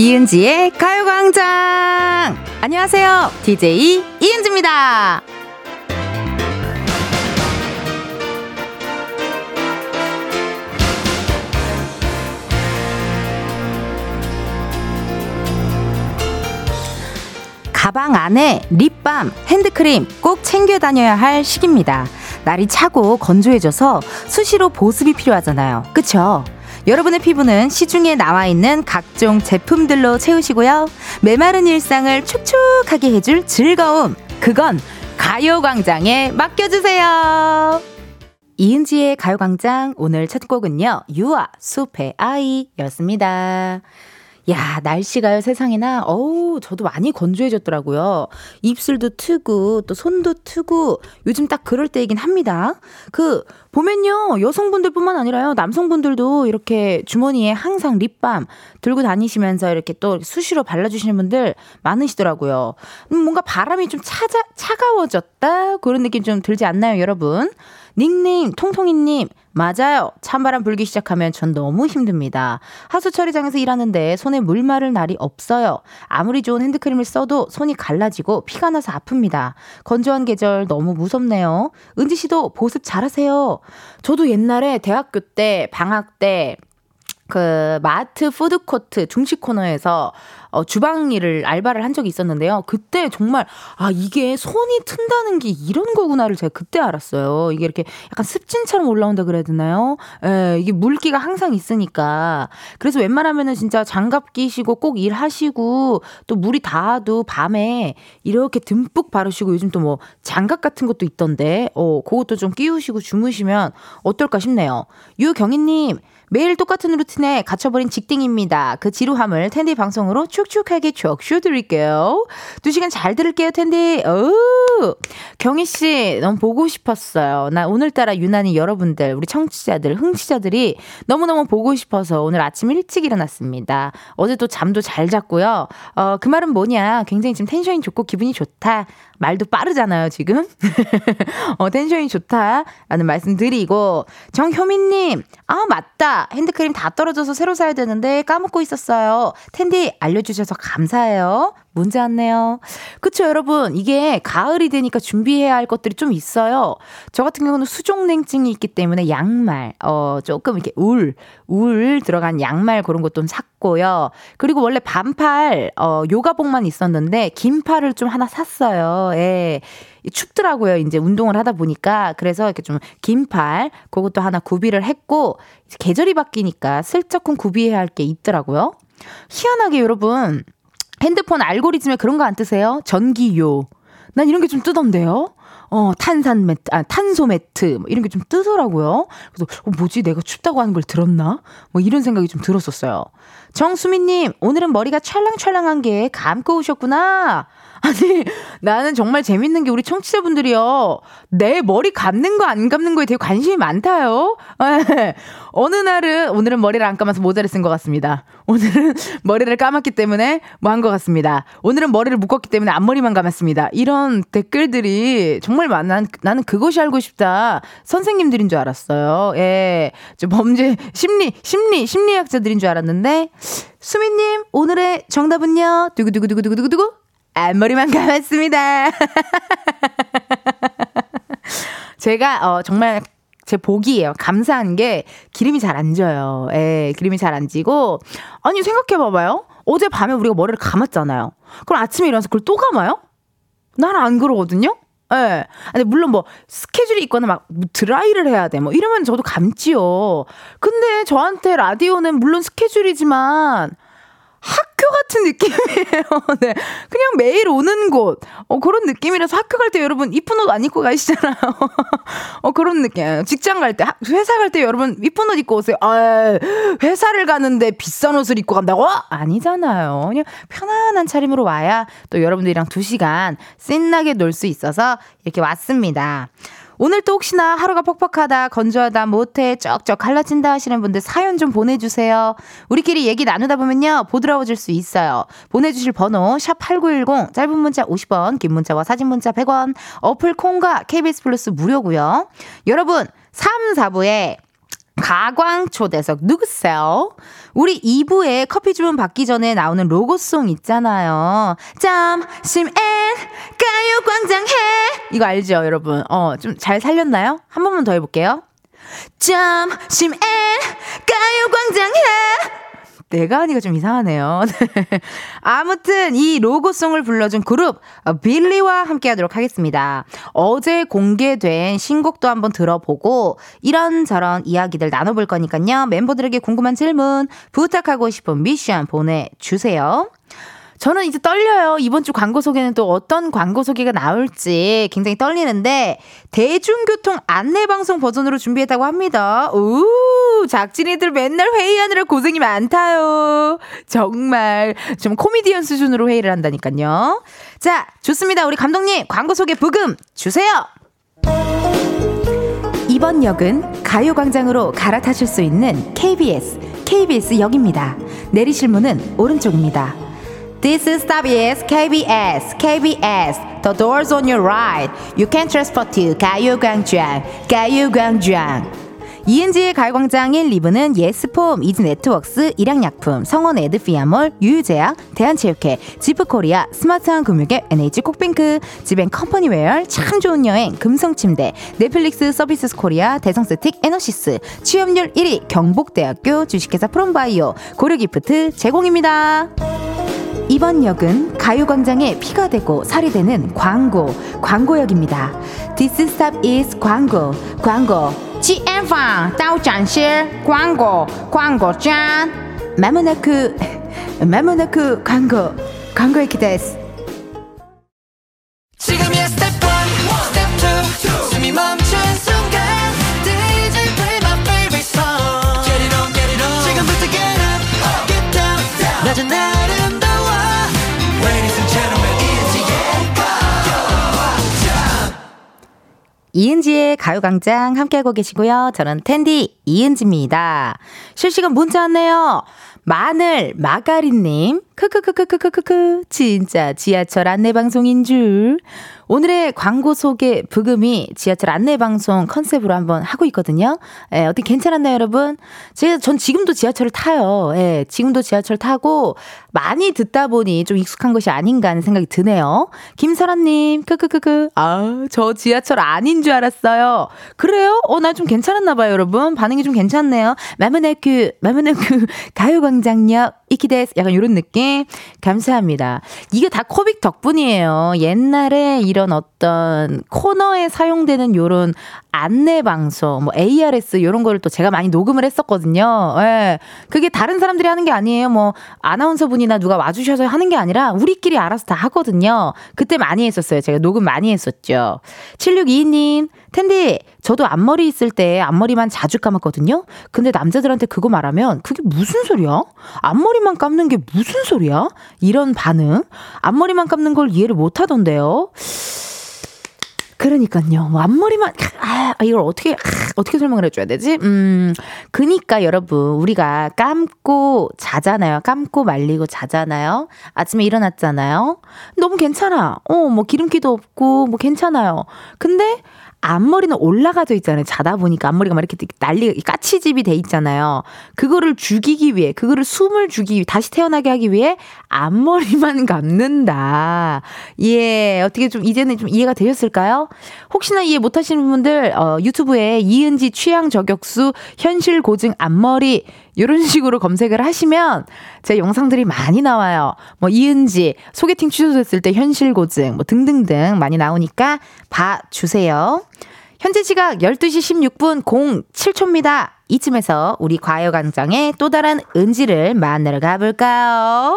이은지의 가요광장! 안녕하세요. DJ 이은지입니다. 가방 안에 립밤, 핸드크림 꼭 챙겨 다녀야 할 시기입니다. 날이 차고 건조해져서 수시로 보습이 필요하잖아요. 그쵸? 여러분의 피부는 시중에 나와 있는 각종 제품들로 채우시고요. 메마른 일상을 촉촉하게 해줄 즐거움. 그건 가요광장에 맡겨주세요. 이은지의 가요광장 오늘 첫 곡은요. 유아 숲의 아이였습니다. 야, 날씨가요, 세상에나, 어우, 저도 많이 건조해졌더라고요. 입술도 트고, 또 손도 트고, 요즘 딱 그럴 때이긴 합니다. 그, 보면요, 여성분들 뿐만 아니라요, 남성분들도 이렇게 주머니에 항상 립밤 들고 다니시면서 이렇게 또 수시로 발라주시는 분들 많으시더라고요. 음, 뭔가 바람이 좀 차자, 차가워졌다? 그런 느낌 좀 들지 않나요, 여러분? 닉네임 통통이님 맞아요. 찬바람 불기 시작하면 전 너무 힘듭니다. 하수 처리장에서 일하는데 손에 물 마를 날이 없어요. 아무리 좋은 핸드크림을 써도 손이 갈라지고 피가 나서 아픕니다. 건조한 계절 너무 무섭네요. 은지 씨도 보습 잘하세요. 저도 옛날에 대학교 때 방학 때 그 마트 푸드코트 중식 코너에서 어, 주방 일을 알바를 한 적이 있었는데요. 그때 정말 아 이게 손이 튼다는 게 이런 거구나를 제가 그때 알았어요. 이게 이렇게 약간 습진처럼 올라온다 그래야 되나요? 예, 이게 물기가 항상 있으니까. 그래서 웬만하면은 진짜 장갑 끼시고 꼭 일하시고 또 물이 닿아도 밤에 이렇게 듬뿍 바르시고 요즘 또 뭐 장갑 같은 것도 있던데 어 그것도 좀 끼우시고 주무시면 어떨까 싶네요. 유경희님 매일 똑같은 루틴에 갇혀버린 직딩입니다. 그 지루함을 텐디 방송으로 축축하게 쭉 드릴게요. 두 시간 잘 들을게요, 텐디. 오, 경희 씨 너무 보고 싶었어요. 나 오늘따라 유난히 여러분들 우리 청취자들, 흥취자들이 너무너무 보고 싶어서 오늘 아침 일찍 일어났습니다. 어제 또 잠도 잘 잤고요. 어, 그 말은 뭐냐? 굉장히 지금 텐션이 좋고 기분이 좋다. 말도 빠르잖아요, 지금. 어, 텐션이 좋다라는 말씀 드리고, 정효민님, 아, 맞다. 핸드크림 다 떨어져서 새로 사야 되는데 까먹고 있었어요. 텐디 알려주셔서 감사해요. 문제 왔네요. 그쵸, 여러분. 이게 가을이 되니까 준비해야 할 것들이 좀 있어요. 저 같은 경우는 수족냉증이 있기 때문에 양말, 어, 조금 이렇게 울, 울 들어간 양말 그런 것도 좀 샀고요. 그리고 원래 반팔, 어, 요가복만 있었는데, 긴팔을 좀 하나 샀어요. 예. 춥더라고요. 이제 운동을 하다 보니까. 그래서 이렇게 좀 긴팔, 그것도 하나 구비를 했고, 계절이 바뀌니까 슬쩍은 구비해야 할 게 있더라고요. 희한하게 여러분, 핸드폰 알고리즘에 그런 거 안 뜨세요? 전기요. 난 이런 게 좀 뜨던데요? 어, 탄산 매트, 아, 탄소 매트, 뭐 이런 게 좀 뜨더라고요. 그래서, 어, 뭐지? 내가 춥다고 하는 걸 들었나? 뭐 이런 생각이 좀 들었었어요. 정수민님, 오늘은 머리가 찰랑찰랑한 게 감고 오셨구나. 아니, 나는 정말 재밌는 게 우리 청취자분들이요. 내 머리 감는 거 안 감는 거에 되게 관심이 많다요. 네. 어느 날은, 오늘은 머리를 안 감아서 모자를 쓴 것 같습니다. 오늘은 머리를 감았기 때문에 뭐 한 것 같습니다. 오늘은 머리를 묶었기 때문에 앞머리만 감았습니다. 이런 댓글들이 정말 많아. 나는 그것이 알고 싶다. 선생님들인 줄 알았어요. 예. 저 범죄, 심리, 심리, 심리학자들인 줄 알았는데, 수미님, 오늘의 정답은요? 두구두구두구두구두구? 앞머리만 감았습니다. 제가 어, 정말 제 복이에요. 감사한 게 기름이 잘 안 져요. 예, 기름이 잘 안 지고. 아니, 생각해봐봐요. 어제 밤에 우리가 머리를 감았잖아요. 그럼 아침에 일어나서 그걸 또 감아요? 나는 안 그러거든요? 예. 네. 근데 물론 뭐 스케줄이 있거나 막 드라이를 해야 돼. 뭐 이러면 저도 감지요. 근데 저한테 라디오는 물론 스케줄이지만 학교 같은 느낌이에요. 네. 그냥 매일 오는 곳. 어, 그런 느낌이라서 학교 갈 때 여러분 이쁜 옷 안 입고 가시잖아요. 어, 그런 느낌. 직장 갈 때, 회사 갈 때 여러분 이쁜 옷 입고 오세요. 아, 회사를 가는데 비싼 옷을 입고 간다고? 아니잖아요. 그냥 편안한 차림으로 와야 또 여러분들이랑 두 시간 신나게 놀 수 있어서 이렇게 왔습니다. 오늘 또 혹시나 하루가 퍽퍽하다, 건조하다, 못해, 쩍쩍 갈라진다 하시는 분들 사연 좀 보내주세요. 우리끼리 얘기 나누다 보면요, 보드라워질 수 있어요. 보내주실 번호, 샵8910, 짧은 문자 50원, 긴 문자와 사진 문자 100원, 어플 콩과 KBS 플러스 무료고요 여러분, 3, 4부에 가광 초대석 누구세요? 우리 2부에 커피 주문 받기 전에 나오는 로고송 있잖아요. 점심엔 가요광장 해! 이거 알죠, 여러분? 어, 좀 잘 살렸나요? 한 번만 더 해볼게요. 점심엔 가요광장 해! 내가 하니까 좀 이상하네요. 아무튼 이 로고송을 불러준 그룹 어, 빌리와 함께 하도록 하겠습니다. 어제 공개된 신곡도 한번 들어보고 이런저런 이야기들 나눠볼 거니까요. 멤버들에게 궁금한 질문, 부탁하고 싶은 미션 보내주세요. 저는 이제 떨려요. 이번 주 광고 소개는 또 어떤 광고 소개가 나올지 굉장히 떨리는데 대중교통 안내 방송 버전으로 준비했다고 합니다. 우 작진이들 맨날 회의하느라 고생이 많다요. 정말 좀 코미디언 수준으로 회의를 한다니까요. 자, 좋습니다. 우리 감독님 광고 소개 부금 주세요. 이번 역은 가요광장으로 갈아타실 수 있는 KBS, KBS 역입니다. 내리실 문은 오른쪽입니다. This is WS KBS KBS The doors on your right. You can transfer to 가요광장 가요광장 이은지의 가요광장 1, 2부는 예스폼, 이지네트웍스, 일양약품, 성원 에드피아몰, 유유제약, 대한체육회, 지프코리아, 스마트한 금융의 NH 콕뱅크, 지벤 컴퍼니웨어, 참 좋은 여행, 금성침대, 넷플릭스 서비스 코리아, 대성스틱 에너시스, 취업률 1위, 경북대학교 주식회사 프롬바이오, 고려기프트 제공입니다. 이번 역은 가요광장에 피가 되고 살이 되는 광고, 광고역입니다. This stop is 광고, 광고. 지앤팡, 따오짠실, 광고, 광고짠. 마모나크, 마모나크 광고, 광고의 기대스. 이은지의 가요광장 함께하고 계시고요. 저는 텐디 이은지입니다. 실시간 문자 왔네요. 마늘 마가린님 크크크크크크크크 진짜 지하철 안내방송인 줄 오늘의 광고 소개 부금이 지하철 안내 방송 컨셉으로 한번 하고 있거든요. 예, 어떻게 괜찮았나요, 여러분? 제가 전 지금도 지하철을 타요. 예, 지금도 지하철 타고 많이 듣다 보니 좀 익숙한 것이 아닌가 하는 생각이 드네요. 김설아 님, 크크크크. 아, 저 지하철 아닌 줄 알았어요. 그래요? 어, 나 좀 괜찮았나 봐요, 여러분. 반응이 좀 괜찮네요. 마무네크, 마무네크, 가요 광장역, 이키데스. 약간 이런 느낌. 감사합니다. 이게 다 코빅 덕분이에요. 옛날에 이런 어떤 코너에 사용되는 요런 안내 방송, 뭐 ARS 이런 거를 또 제가 많이 녹음을 했었거든요. 예. 그게 다른 사람들이 하는 게 아니에요. 뭐 아나운서 분이나 누가 와주셔서 하는 게 아니라 우리끼리 알아서 다 하거든요. 그때 많이 했었어요. 제가 녹음 많이 했었죠. 7622님, 텐디, 저도 앞머리 있을 때 앞머리만 자주 감았거든요. 근데 남자들한테 그거 말하면 그게 무슨 소리야? 앞머리만 감는 게 무슨 소리야? 이런 반응. 앞머리만 감는 걸 이해를 못 하던데요. 그러니까요. 뭐 앞머리만 아, 이걸 어떻게 아, 어떻게 설명을 해줘야 되지? 음, 그니까 여러분 우리가 감고 자잖아요. 감고 말리고 자잖아요. 아침에 일어났잖아요. 너무 괜찮아. 어, 뭐 기름기도 없고 뭐 괜찮아요. 근데 앞머리는 올라가져 있잖아요. 자다 보니까 앞머리가 막 이렇게 난리, 까치집이 돼 있잖아요. 그거를 죽이기 위해, 그거를 숨을 주기 위해, 다시 태어나게 하기 위해 앞머리만 감는다. 예, 어떻게 좀, 이제는 좀 이해가 되셨을까요? 혹시나 이해 못 하시는 분들, 어, 유튜브에 이은지 취향 저격수 현실 고증 앞머리 이런 식으로 검색을 하시면 제 영상들이 많이 나와요. 뭐 이은지 소개팅 취소됐을 때 현실 고증 뭐 등등등 많이 나오니까 봐 주세요. 현재 시각 12시 16분 07초입니다. 이쯤에서 우리 과요광장의 또 다른 은지를 만나러 가볼까요?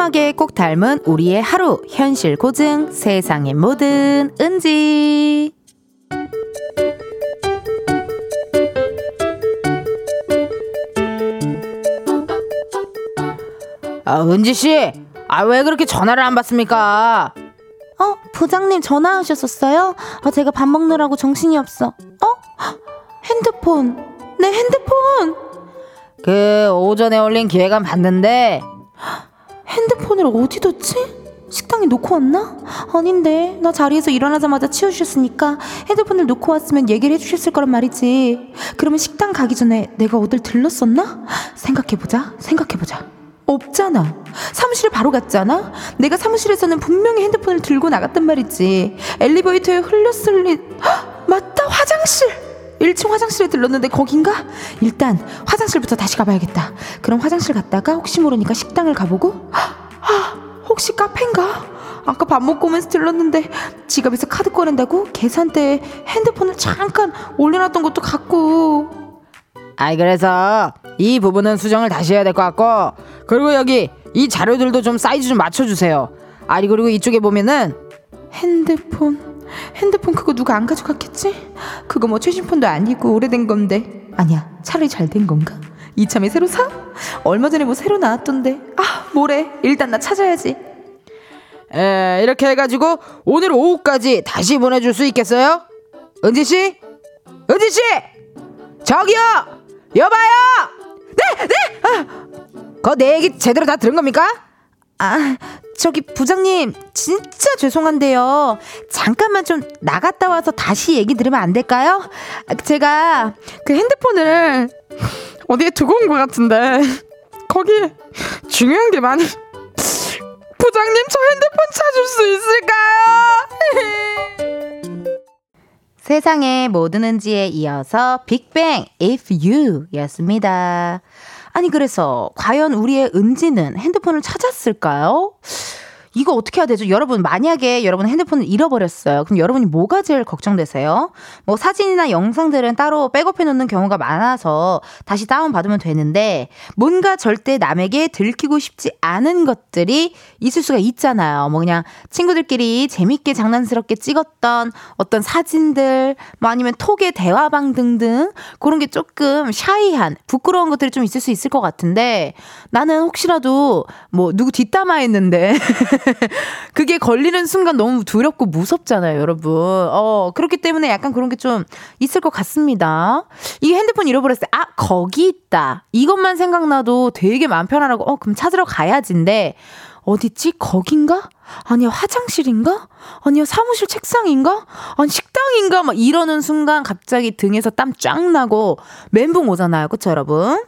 평범하게 꼭 닮은 우리의 하루 현실 고증 세상의 모든 은지 아, 은지 씨, 아 왜 그렇게 전화를 안 받습니까? 어, 부장님 전화하셨었어요? 아, 제가 밥 먹느라고 정신이 없어. 어? 핸드폰. 내 핸드폰. 그 오전에 올린 기획안 봤는데 핸드폰을 어디 뒀지? 식당에 놓고 왔나? 아닌데 나 자리에서 일어나자마자 치워주셨으니까 핸드폰을 놓고 왔으면 얘기를 해주셨을 거란 말이지 그러면 식당 가기 전에 내가 어딜 들렀었나? 생각해보자 생각해보자 없잖아 사무실에 바로 갔잖아 내가 사무실에서는 분명히 핸드폰을 들고 나갔단 말이지 엘리베이터에 흘렸을 리 맞다 화장실 1층 화장실에 들렀는데 거긴가? 일단 화장실부터 다시 가봐야겠다. 그럼 화장실 갔다가 혹시 모르니까 식당을 가보고? 아 혹시 카페인가? 아까 밥 먹고 오면서 들렀는데 지갑에서 카드 꺼낸다고? 계산대에 핸드폰을 잠깐 올려놨던 것도 같고. 아이 그래서 이 부분은 수정을 다시 해야 될 것 같고 그리고 여기 이 자료들도 좀 사이즈 좀 맞춰주세요. 아니 그리고 이쪽에 보면은 핸드폰 핸드폰 그거 누가 안 가져갔겠지? 그거 뭐 최신 폰도 아니고 오래된 건데 아니야 차라리 잘 된 건가? 이참에 새로 사? 얼마 전에 뭐 새로 나왔던데. 아, 뭐래. 일단 나 찾아야지. 에, 이렇게 해가지고 오늘 오후까지 다시 보내줄 수 있겠어요? 은지씨? 은지씨! 저기요! 여봐요! 네! 네! 아, 그내 얘기 제대로 다 들은 겁니까? 아, 저기 부장님 진짜 죄송한데요. 잠깐만 좀 나갔다 와서 다시 얘기 들으면 안 될까요? 제가 그 핸드폰을 어디에 두고 온 것 같은데 거기에 중요한 게 많이 부장님 저 핸드폰 찾을 수 있을까요? 세상의 모든 은지에 이어서 빅뱅 If You 였습니다. 아니 그래서 과연 우리의 은지는 핸드폰을 찾았을까요? 이거 어떻게 해야 되죠? 여러분, 만약에 여러분 핸드폰을 잃어버렸어요. 그럼 여러분이 뭐가 제일 걱정되세요? 뭐 사진이나 영상들은 따로 백업해 놓는 경우가 많아서 다시 다운받으면 되는데 뭔가 절대 남에게 들키고 싶지 않은 것들이 있을 수가 있잖아요. 뭐 그냥 친구들끼리 재밌게 장난스럽게 찍었던 어떤 사진들, 뭐 아니면 톡의 대화방 등등 그런 게 조금 샤이한, 부끄러운 것들이 좀 있을 수 있을 것 같은데 나는 혹시라도 뭐 누구 뒷담화 했는데 그게 걸리는 순간 너무 두렵고 무섭잖아요, 여러분. 어, 그렇기 때문에 약간 그런 게 좀 있을 것 같습니다. 이 핸드폰 잃어버렸을 때, 아, 거기 있다. 이것만 생각나도 되게 마음 편안하고, 어, 그럼 찾으러 가야지인데, 어딨지? 거긴가? 아니야, 화장실인가? 아니야, 사무실 책상인가? 아니, 식당인가? 막 이러는 순간 갑자기 등에서 땀 쫙 나고 멘붕 오잖아요. 그쵸, 여러분?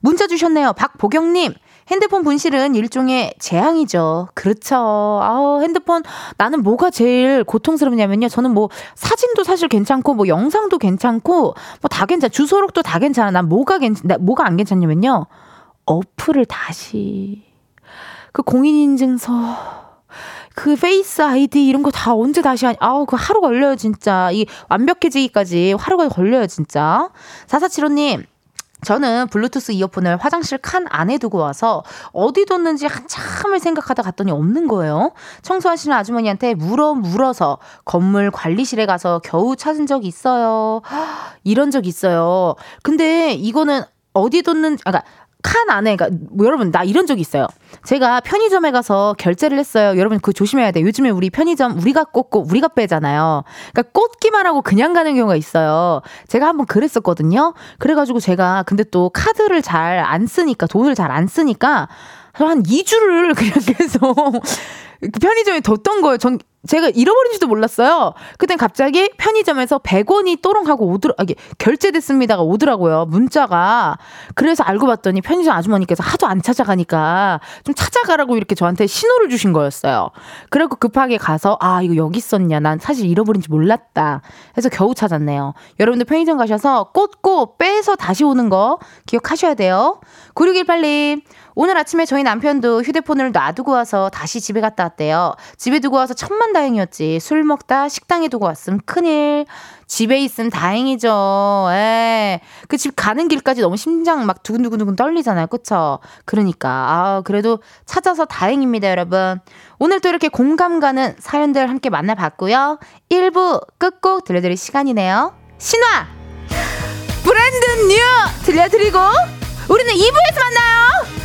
문자 주셨네요. 박보경님. 핸드폰 분실은 일종의 재앙이죠. 그렇죠. 아우, 핸드폰, 나는 뭐가 제일 고통스럽냐면요. 저는 뭐 사진도 사실 괜찮고, 뭐 영상도 괜찮고, 뭐 다 괜찮아. 주소록도 다 괜찮아. 난 뭐가 괜찮, 뭐가 안 괜찮냐면요. 어플을 다시. 그 공인인증서. 그 Face ID 이런 거 다 언제 다시 하냐. 아우, 그 하루 걸려요, 진짜. 이 완벽해지기까지 하루가 걸려요, 진짜. 4475님. 저는 블루투스 이어폰을 화장실 칸 안에 두고 와서 어디 뒀는지 한참을 생각하다 갔더니 없는 거예요. 청소하시는 아주머니한테 물어 물어서 건물 관리실에 가서 겨우 찾은 적이 있어요. 이런 적 있어요. 근데 이거는 어디 뒀는, 아까 그러니까 칸 안에, 그러니까 뭐 여러분 나 이런 적이 있어요. 제가 편의점에 가서 결제를 했어요. 여러분 그거 조심해야 돼. 요즘에 우리 편의점 우리가 꽂고 우리가 빼잖아요. 그러니까 꽂기만 하고 그냥 가는 경우가 있어요. 제가 한번 그랬었거든요. 그래가지고 제가 근데 또 카드를 잘 안 쓰니까 돈을 잘 안 쓰니까 한 2주를 그냥 계속 편의점에 뒀던 거예요. 전 제가 잃어버린지도 몰랐어요. 그땐 갑자기 편의점에서 100원이 또롱하고 오더라, 아, 결제됐습니다가 오더라고요. 문자가. 그래서 알고 봤더니 편의점 아주머니께서 하도 안 찾아가니까 좀 찾아가라고 이렇게 저한테 신호를 주신 거였어요. 그래고 급하게 가서, 아, 이거 여기 있었냐. 난 사실 잃어버린지 몰랐다. 해서 겨우 찾았네요. 여러분들 편의점 가셔서 꽂고 빼서 다시 오는 거 기억하셔야 돼요. 9618님, 오늘 아침에 저희 남편도 휴대폰을 놔두고 와서 다시 집에 갔다 왔대요. 집에 두고 와서 천만 다행이었지. 술 먹다 식당에 두고 왔음 큰일. 집에 있음 다행이죠. 에. 예. 그집 가는 길까지 너무 심장 막 두근두근두근 떨리잖아요. 그쵸? 그러니까. 아, 그래도 찾아서 다행입니다, 여러분. 오늘 또 이렇게 공감 가는 사연들 함께 만나봤고요. 1부 끝곡 들려드릴 시간이네요. 신화! Brand New! 들려드리고, 우리는 2부에서 만나요!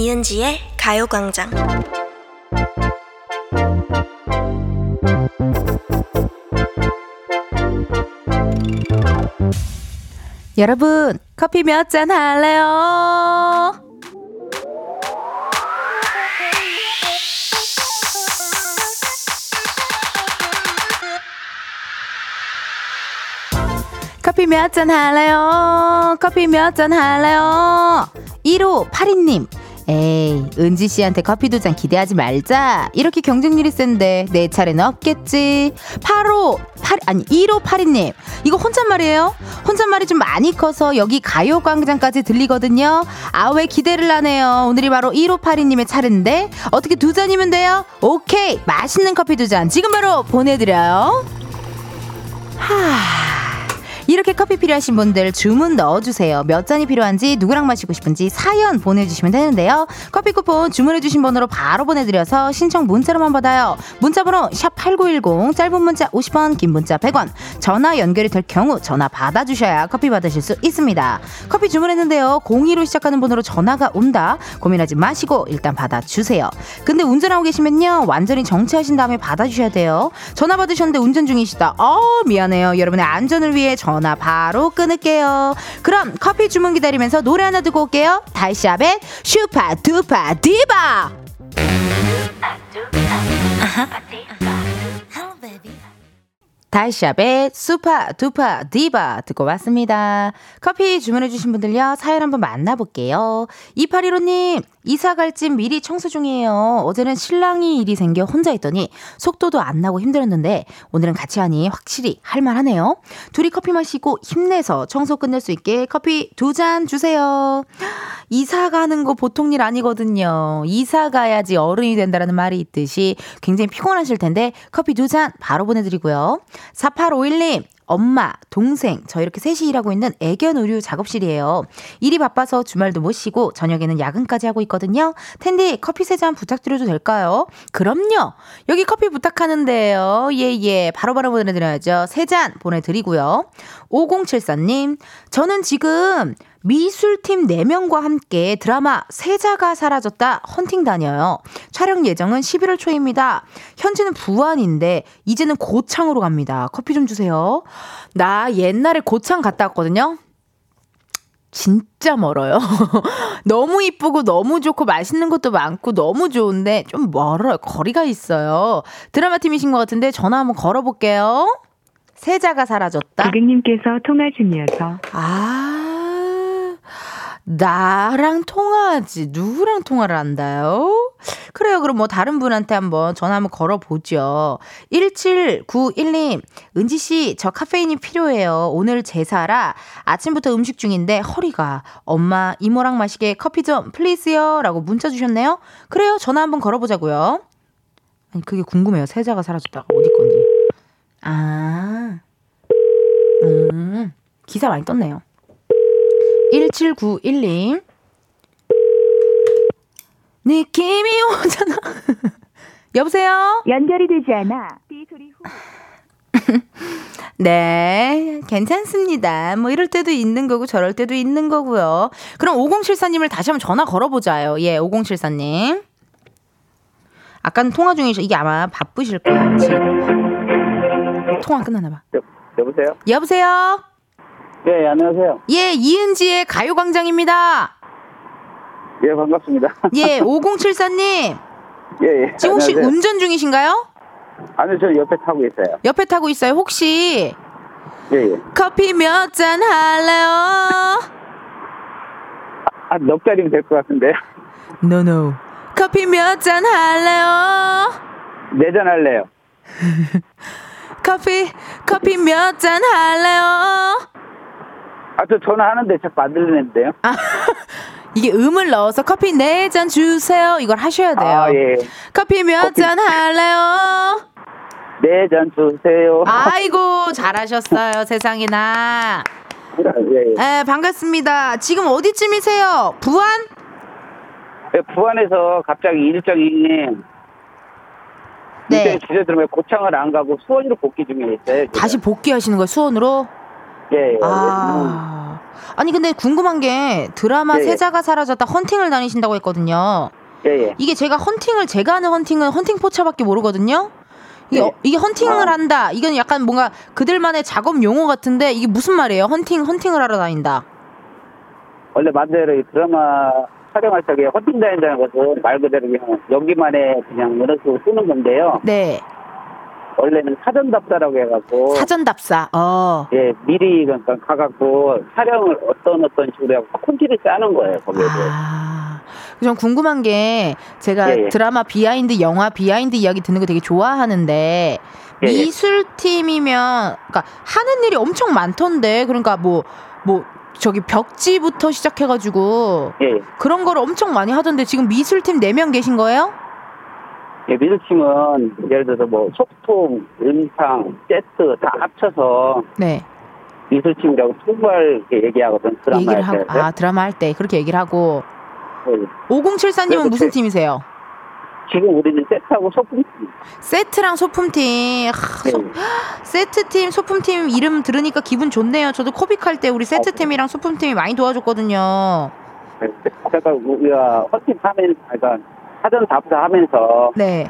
이은지의 가요광장. 여러분, 커피 몇 잔 할래요? 커피 몇 잔 할래요? 커피 몇 잔 할래요? 1호 82님. 에이, 은지 씨한테 커피 두 잔 기대하지 말자. 이렇게 경쟁률이 센데 내 차례는 없겠지. 8호 8 아니 1호 82님. 이거 혼잣말이에요? 혼잣말이 좀 많이 커서 여기 가요광장까지 들리거든요. 아 왜 기대를 하네요. 오늘이 바로 1호 82님의 차례인데 어떻게 두 잔이면 돼요? 오케이, 맛있는 커피 두 잔 지금 바로 보내드려요. 하. 이렇게 커피 필요하신 분들 주문 넣어주세요. 몇 잔이 필요한지 누구랑 마시고 싶은지 사연 보내주시면 되는데요. 커피 쿠폰 주문해주신 번호로 바로 보내드려서 신청 문자로만 받아요. 문자번호 샵8910 짧은 문자 50원 긴 문자 100원 전화 연결이 될 경우 전화 받아주셔야 커피 받으실 수 있습니다. 커피 주문했는데요. 02로 시작하는 번호로 전화가 온다. 고민하지 마시고 일단 받아주세요. 근데 운전하고 계시면요. 완전히 정체하신 다음에 받아주셔야 돼요. 전화 받으셨는데 운전 중이시다. 어 미안해요. 여러분의 안전을 위해 전화 전화 바로 끊을게요. 그럼 커피 주문 기다리면서 노래 하나 듣고 올게요. 달시압의 슈파 두파 디바. 다이샵의 수파 두파 디바 듣고 왔습니다. 커피 주문해주신 분들요 사연 한번 만나볼게요. 2815님 이사 갈 집 미리 청소 중이에요. 어제는 신랑이 일이 생겨 혼자 있더니 속도도 안 나고 힘들었는데 오늘은 같이 하니 확실히 할만하네요. 둘이 커피 마시고 힘내서 청소 끝낼 수 있게 커피 두 잔 주세요. 이사 가는 거 보통 일 아니거든요. 이사 가야지 어른이 된다라는 말이 있듯이 굉장히 피곤하실 텐데 커피 두 잔 바로 보내드리고요. 4851님, 엄마, 동생, 저 이렇게 셋이 일하고 있는 애견 의류 작업실이에요. 일이 바빠서 주말도 못 쉬고 저녁에는 야근까지 하고 있거든요. 텐디 커피 세 잔 부탁드려도 될까요? 그럼요. 여기 커피 부탁하는데요. 예, 예. 바로바로 보내드려야죠. 세 잔 보내드리고요. 5074님, 저는 지금 미술팀 4명과 함께 드라마 세자가 사라졌다 헌팅 다녀요. 촬영 예정은 11월 초입니다. 현재는 부안인데 이제는 고창으로 갑니다. 커피 좀 주세요. 나 옛날에 고창 갔다 왔거든요. 진짜 멀어요. 너무 이쁘고 너무 좋고 맛있는 것도 많고 너무 좋은데 좀 멀어요. 거리가 있어요. 드라마 팀이신 것 같은데 전화 한번 걸어볼게요. 세자가 사라졌다. 고객님께서 통화 중이어서. 아. 나랑 통화하지 누구랑 통화를 한다요? 그래요. 그럼 뭐 다른 분한테 한번 전화 한번 걸어보죠. 1791님, 은지씨, 저 카페인이 필요해요. 오늘 제사라 아침부터 음식 중인데 허리가. 엄마, 이모랑 마시게 커피 좀 플리즈요. 라고 문자 주셨네요. 그래요. 전화 한번 걸어보자고요. 아니, 그게 궁금해요. 세자가 사라졌다가 어디. 아, 음, 기사 많이 떴네요. 1791님. 느낌이 오잖아. 여보세요? 연결이 되지 않아. 네, 괜찮습니다. 뭐 이럴 때도 있는 거고 저럴 때도 있는 거고요. 그럼 5074님을 다시 한번 전화 걸어보자요. 예, 5074님. 아까는 통화 중이셔. 이게 아마 바쁘실 거예요. 지금. 통화 끝나나 봐. 여, 여보세요? 여보세요? 네, 안녕하세요. 예, 이은지의 가요광장입니다. 예, 반갑습니다. 예, 5074님. 예, 예. 지금 혹시 안녕하세요. 운전 중이신가요? 아니요, 저 옆에 타고 있어요. 옆에 타고 있어요. 혹시 예, 예. 커피 몇 잔 할래요? 아, 넉 자리면 될 것 같은데. No, no. 커피 몇 잔 할래요? 내전 할래요. 커피, 커피 몇 잔 할래요? 아, 저 전화하는데 자꾸 안 들리는데요. 아, 이게 음을 넣어서 커피 네 잔 주세요. 이걸 하셔야 돼요. 아, 예. 커피 몇. 잔 할래요? 내전 주세요. 아이고, 잘하셨어요. 세상에나. 예, 예. 에, 반갑습니다. 지금 어디쯤이세요? 부안? 예, 부안에서 갑자기 일정이 네. 일정이 주저들면 고창을 안 가고 수원으로 복귀 중에 있어요. 지금. 다시 복귀하시는 거예요, 수원으로? 예, 예. 아. 아니 근데 궁금한 게 드라마 예, 예. 세자가 사라졌다 헌팅을 다니신다고 했거든요. 예, 예. 이게 제가 헌팅을 제가 하는 헌팅은 헌팅 포차밖에 모르거든요. 이게, 네. 어- 이게 헌팅을 아. 한다. 이건 약간 뭔가 그들만의 작업 용어 같은데 이게 무슨 말이에요? 헌팅 헌팅을 하러 다닌다. 원래 말대로 이 드라마 촬영할 적에 헌팅 다닌다는 것은 말 그대로 그냥 여기만에 그냥 연어수 쓰는 건데요. 네. 원래는 사전 답사라고 해갖고 사전 답사. 어. 예 미리 그러니까 가갖고 촬영을 어떤 어떤 식으로 하고 콘티를 짜는 거예요 거기에도. 아. 전 궁금한 게 제가 예, 예. 드라마 behind 영화 behind 이야기 듣는 거 되게 좋아하는데 예, 예. 미술팀이면 그러니까 하는 일이 엄청 많던데 그러니까 뭐뭐 저기 벽지부터 시작해가지고 예, 예. 그런 거를 엄청 많이 하던데 지금 미술팀 4명 계신 거예요? 예, 미술팀은 예를 들어서 뭐 소품, 음상, 세트 다 합쳐서 네. 미술팀이라고 통발 얘기하거든 드라마 얘기를 할 때. 아 드라마 할 때 그렇게 얘기를 하고 예. 5074님은 그래서 무슨 제- 팀이세요? 지금 우리는 세트하고 소품팀. 세트랑 소품팀 하, 예. 소- 세트팀 소품팀 이름 들으니까 기분 좋네요. 저도 코빅 할 때 우리 세트팀이랑 소품팀이 많이 도와줬거든요. 제가 우리가 헌팅 하면, 그러니까 사전 답사 하면서 네,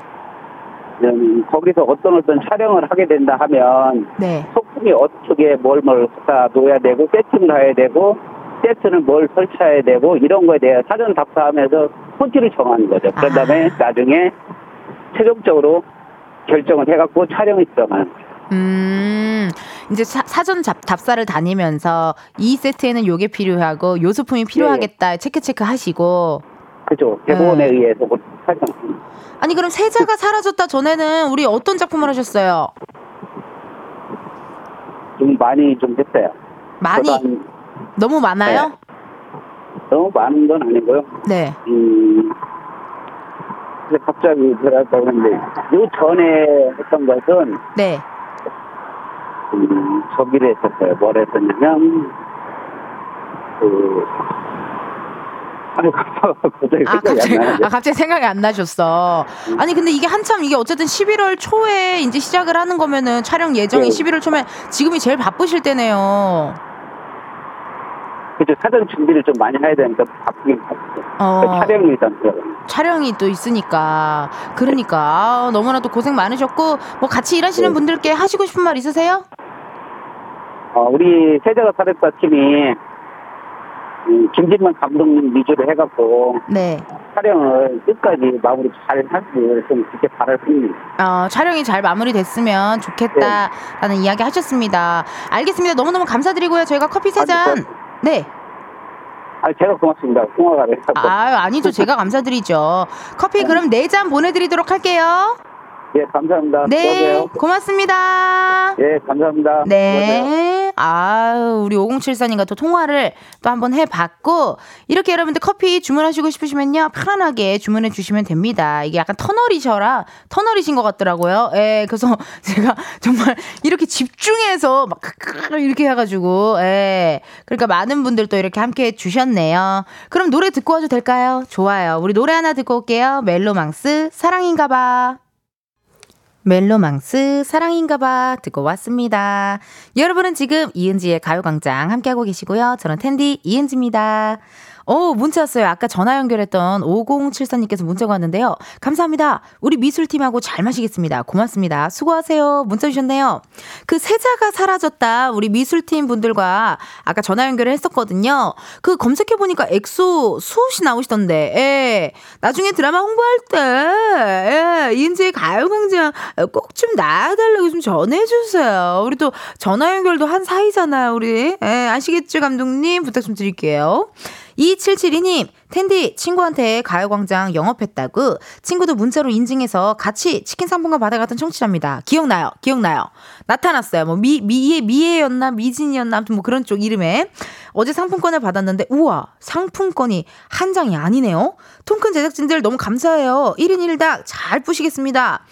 음, 거기서 어떤 어떤 촬영을 하게 된다 하면 네. 소품이 어떻게 뭘 뭘 갖다 놓아야 되고 세팅을 해야 되고 세트는 뭘 설치해야 되고 이런 거에 대해 사전 답사하면서 콘티를 정하는 거죠. 그런 다음에 아. 나중에 최종적으로 결정을 해갖고 촬영을 들어가는 거죠. 음, 이제 사, 사전 잡, 답사를 다니면서 이 세트에는 요게 필요하고 요 소품이 필요하겠다 체크 체크 하시고 그죠. 대본에 네. 의해서 그 촬영. 아니 그럼 세자가 사라졌다 전에는 우리 어떤 작품을 하셨어요? 좀 많이 좀 됐어요. 많이 너무 많아요? 너무 많은 건 아니고요. 네. 음, 근데 갑자기 들어갈까 그런데 요 전에 했던 것은 네. 음, 저기를 했었어요. 뭘 했었냐면 그 아니 갑자기 아 생각이 갑자기 아 갑자기 생각이 안 나셨어. 아니 근데 이게 한참 이게 어쨌든 11월 초에 이제 시작을 하는 거면은 촬영 예정이 네. 11월 초면 지금이 제일 바쁘실 때네요. 그죠 사전 준비를 좀 많이 해야 되니까 바쁘긴 바쁘죠. 어. 촬영이 일단. 촬영이 또 있으니까 그러니까 아, 너무나도 고생 많으셨고 뭐 같이 일하시는 네. 분들께 하시고 싶은 말 있으세요? 어, 우리 세자가 사력과 팀이 음, 김진만 감독님 위주로 해갖고 네. 촬영을 끝까지 마무리 잘 하고 좀 그렇게 바랄 뿐입니다. 어, 촬영이 잘 마무리됐으면 좋겠다라는 이야기 하셨습니다. 알겠습니다. 너무너무 감사드리고요. 저희가 커피 세 잔. 네. 아, 제가 고맙습니다. 통화가 돼서. 아, 아니죠. 제가 감사드리죠. 커피 그럼 네 잔 보내드리도록 할게요. 예, 감사합니다. 네. 수고하세요. 고맙습니다. 예, 감사합니다. 수고하세요. 네. 아, 우리 5074님과 또 통화를 또 한번 해봤고, 이렇게 여러분들 커피 주문하시고 싶으시면요, 편안하게 주문해 주시면 됩니다. 이게 약간 터널이셔라, 터널이신 것 같더라고요. 예, 그래서 제가 정말 이렇게 집중해서 막 이렇게 해가지고, 예. 그러니까 많은 분들 또 이렇게 함께 해 주셨네요. 그럼 노래 듣고 와도 될까요? 좋아요. 우리 노래 하나 듣고 올게요. 멜로망스, 사랑인가봐. 멜로망스 사랑인가봐 듣고 왔습니다. 여러분은 지금 이은지의 가요광장 함께하고 계시고요. 저는 은디 이은지입니다. 오, 문자 왔어요. 아까 전화 연결했던 5074님께서 문자가 왔는데요. 감사합니다. 우리 미술팀하고 잘 마시겠습니다. 고맙습니다. 수고하세요. 문자 주셨네요. 그 세자가 사라졌다. 우리 미술팀 분들과 아까 전화 연결을 했었거든요. 그 검색해보니까 엑소 수호 씨 나오시던데, 예. 나중에 드라마 홍보할 때, 예. 이은지의 가요광장 꼭 좀 나와달라고 좀 전해주세요. 우리 또 전화 연결도 한 사이잖아요, 우리. 예, 아시겠죠, 감독님? 부탁 좀 드릴게요. 2772님, 텐디 친구한테 가요광장 영업했다고 친구도 문자로 인증해서 같이 치킨 상품권 받아갔던 청취자입니다. 기억나요? 기억나요? 나타났어요. 뭐 미, 미예, 미예였나? 미진이었나? 아무튼 뭐 그런 쪽 이름에. 어제 상품권을 받았는데, 우와, 상품권이 한 장이 아니네요? 통큰 제작진들 너무 감사해요. 1인 1닭 잘 뿌시겠습니다.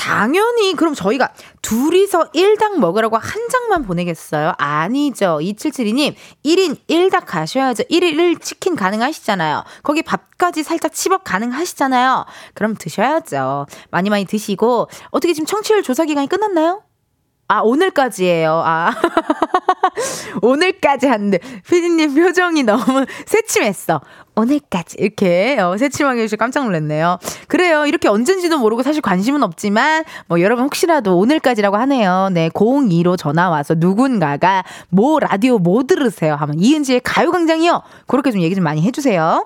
당연히 그럼 저희가 둘이서 1닭 먹으라고 한 장만 보내겠어요? 아니죠. 2772님 1인 1닭 가셔야죠. 1인 1치킨 가능하시잖아요. 거기 밥까지 살짝 치밥 가능하시잖아요. 그럼 드셔야죠. 많이 많이 드시고 어떻게 지금 청취율 조사 기간이 끝났나요? 아, 오늘까지예요. 아. 오늘까지 하는데 피디님 표정이 너무 새침했어. 오늘까지 이렇게 어, 새침하게 해주셔서 깜짝 놀랐네요. 그래요. 이렇게 언젠지도 모르고 사실 관심은 없지만 뭐 여러분 혹시라도 오늘까지라고 하네요. 네, 02로 전화 와서 누군가가 뭐 라디오 뭐 들으세요 하면 이은지의 가요광장이요. 그렇게 좀 얘기 좀 많이 해주세요.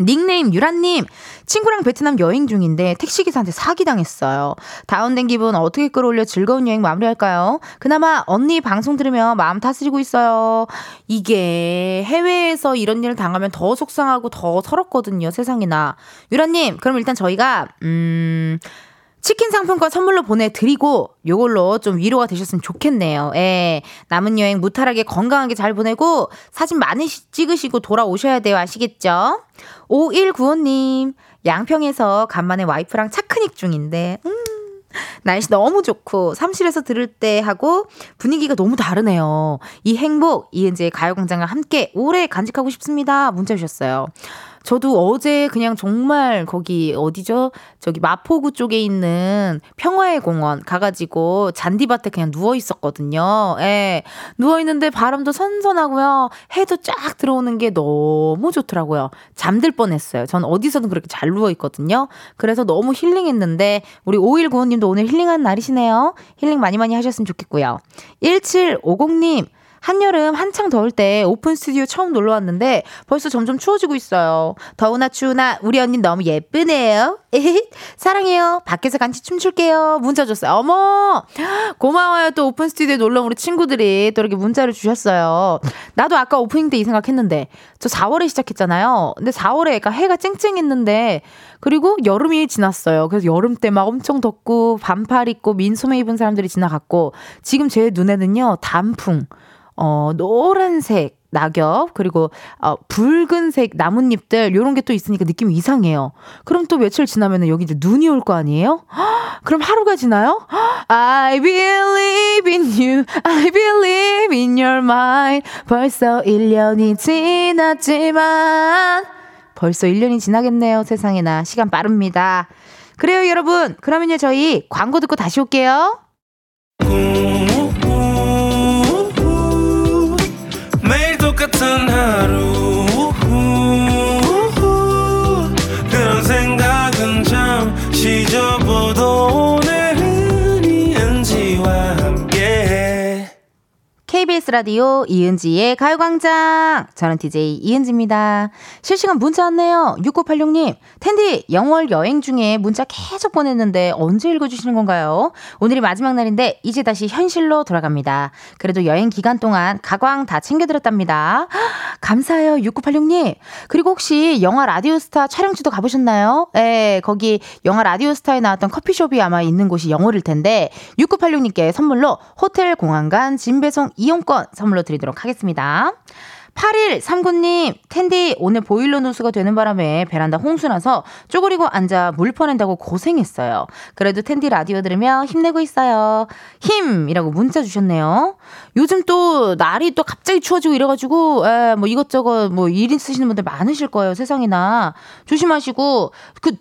닉네임 유란님 친구랑 베트남 여행 중인데 택시기사한테 사기당했어요. 다운된 기분 어떻게 끌어올려 즐거운 여행 마무리할까요? 그나마 언니 방송 들으며 마음 다스리고 있어요. 이게 해외에서 이런 일을 당하면 더 속상하고 더 서럽거든요. 세상에나. 유란님 그럼 일단 저희가 음... 치킨 상품권 선물로 보내드리고 요걸로 좀 위로가 되셨으면 좋겠네요. 예. 남은 여행 무탈하게 건강하게 잘 보내고 사진 많이 찍으시고 돌아오셔야 돼요. 아시겠죠? 5195님, 양평에서 간만에 와이프랑 차크닉 중인데, 음, 날씨 너무 좋고 사무실에서 들을 때 하고 분위기가 너무 다르네요. 이 행복 이은지의 가요광장과 함께 오래 간직하고 싶습니다. 문자 주셨어요. 저도 어제 그냥 정말 거기 어디죠? 저기 마포구 쪽에 있는 평화의 공원 가가지고 잔디밭에 그냥 누워 있었거든요. 예. 누워 있는데 바람도 선선하고요. 해도 쫙 들어오는 게 너무 좋더라고요. 잠들 뻔했어요. 전 어디서든 그렇게 잘 누워 있거든요. 그래서 너무 힐링했는데 우리 5195님도 오늘 힐링한 날이시네요. 힐링 많이 많이 하셨으면 좋겠고요. 1750님 한여름 한창 더울 때 오픈 스튜디오 처음 놀러 왔는데 벌써 점점 추워지고 있어요. 더우나 추우나 우리 언니 너무 예쁘네요. 사랑해요. 밖에서 같이 춤출게요. 문자 줬어요. 어머! 고마워요. 또 오픈 스튜디오에 놀러 온 우리 친구들이 또 이렇게 문자를 주셨어요. 나도 아까 오프닝 때 이 생각했는데 저 4월에 시작했잖아요. 근데 4월에 그러니까 해가 쨍쨍했는데 그리고 여름이 지났어요. 그래서 여름 때 막 엄청 덥고 반팔 입고 민소매 입은 사람들이 지나갔고 지금 제 눈에는요 단풍 어, 노란색 낙엽 그리고 어, 붉은색 나뭇잎들 요런 게 또 있으니까 느낌이 이상해요. 그럼 또 며칠 지나면은 여기 이제 눈이 올 거 아니에요? 그럼 하루가 지나요? I believe in you. I believe in your mind. 벌써 1년이 지났지만 벌써 1년이 지나겠네요. 세상에나 시간 빠릅니다. 그래요, 여러분. 그러면요 저희 광고 듣고 다시 올게요. 라디오 이은지의 가요광장. 저는 DJ 이은지입니다. 실시간 문자 왔네요. 6986님, 텐디, 영월 여행 중에 문자 계속 보냈는데 언제 읽어주시는 건가요? 오늘이 마지막 날인데 이제 다시 현실로 돌아갑니다. 그래도 여행 기간 동안 가광 다 챙겨드렸답니다. 감사해요, 6986님. 그리고 혹시 영화 라디오스타 촬영지도 가보셨나요? 예, 거기 영화 라디오스타에 나왔던 커피숍이 아마 있는 곳이 영월일 텐데 6986님께 선물로 호텔 공항간 진배송 이용권 선물로 드리도록 하겠습니다. 8139님, 텐디 오늘 보일러 누수가 되는 바람에 베란다 홍수 나서 쪼그리고 앉아 물 퍼낸다고 고생했어요. 그래도 텐디 라디오 들으며 힘내고 있어요. 힘이라고 문자 주셨네요. 요즘 또 날이 또 갑자기 추워지고 이래가지고 에, 뭐 이것저것 뭐 일 있으시는 분들 많으실 거예요. 세상에나 조심하시고 그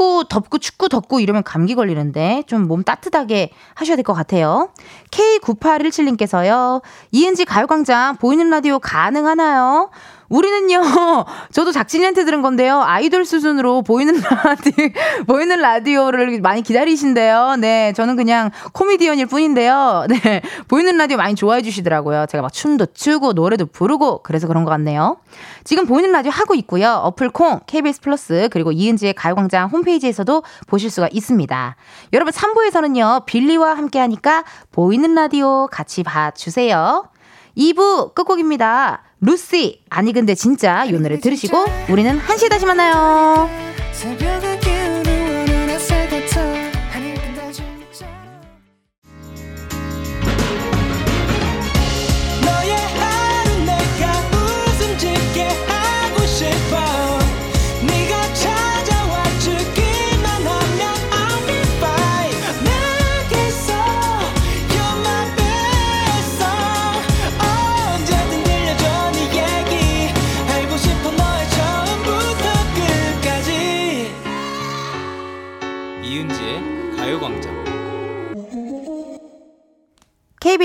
춥고 덥고 춥고 덥고 이러면 감기 걸리는데 좀 몸 따뜻하게 하셔야 될 것 같아요. K9817님께서요. 이은지 가요광장 보이는 라디오 가능하나요? 우리는요, 저도 제작진한테 들은 건데요. 아이돌 수준으로 보이는 라디오, 보이는 라디오를 많이 기다리신대요. 네, 저는 그냥 코미디언일 뿐인데요. 네, 보이는 라디오 많이 좋아해 주시더라고요. 제가 막 춤도 추고 노래도 부르고 그래서 그런 것 같네요. 지금 보이는 라디오 하고 있고요. 어플 콩, KBS 플러스, 그리고 이은지의 가요광장 홈페이지에서도 보실 수가 있습니다. 여러분 3부에서는요, 빌리와 함께 하니까 보이는 라디오 같이 봐주세요. 2부 끝곡입니다. 루시 아니 근데 진짜 이 노래 들으시고 우리는 1시에 다시 만나요.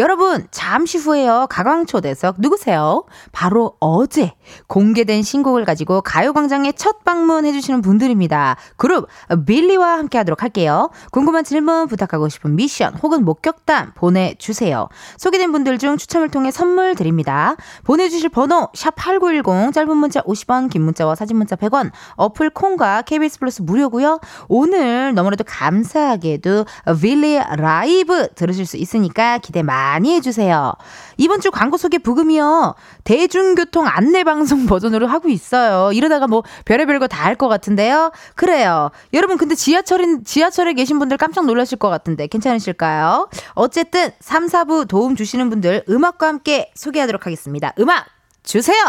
여러분, 잠시 후에요. 가광초대석 누구세요? 바로 어제 공개된 신곡을 가지고 가요광장에 첫 방문해주시는 분들입니다. 그룹 빌리와 함께 하도록 할게요. 궁금한 질문, 부탁하고 싶은 미션 혹은 목격담 보내주세요. 소개된 분들 중 추첨을 통해 선물 드립니다. 보내주실 번호 샵8910 짧은 문자 50원, 긴 문자와 사진 문자 100원, 어플 콩과 KBS 플러스 무료고요. 오늘 너무나도 감사하게도 빌리 라이브 들으실 수 있으니까 기대 많이 해주세요. 이번 주 광고 소개 부금이요. 대중교통 안내 방송 버전으로 하고 있어요. 이러다가 뭐 별의별 거 다 할 것 같은데요. 그래요. 여러분 근데 지하철인 지하철에 계신 분들 깜짝 놀라실 것 같은데 괜찮으실까요? 어쨌든 3, 4부 도움 주시는 분들 음악과 함께 소개하도록 하겠습니다. 음악 주세요.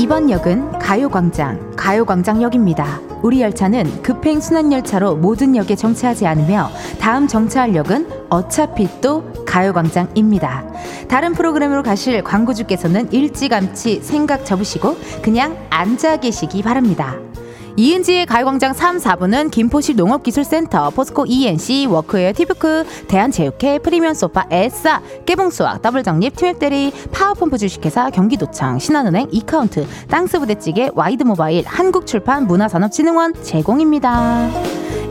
이번 역은 가요광장, 가요광장역입니다. 우리 열차는 급행 순환열차로 모든 역에 정차하지 않으며 다음 정차할 역은 어차피 또 가요광장입니다. 다른 프로그램으로 가실 광고주께서는 일찌감치 생각 접으시고 그냥 앉아 계시기 바랍니다. 이은지의 가요광장 3, 4부는 김포시 농업기술센터, 포스코 E&C, workwear 티뷰크, 대한체육회, 프리미엄 소파, 에싸, 깨봉수학, 더블정립, 티맵대리, 파워펌프 주식회사, 경기도청, 신한은행, 이카운트, 땅스부대찌개, 와이드모바일, 한국출판, 문화산업진흥원 제공입니다.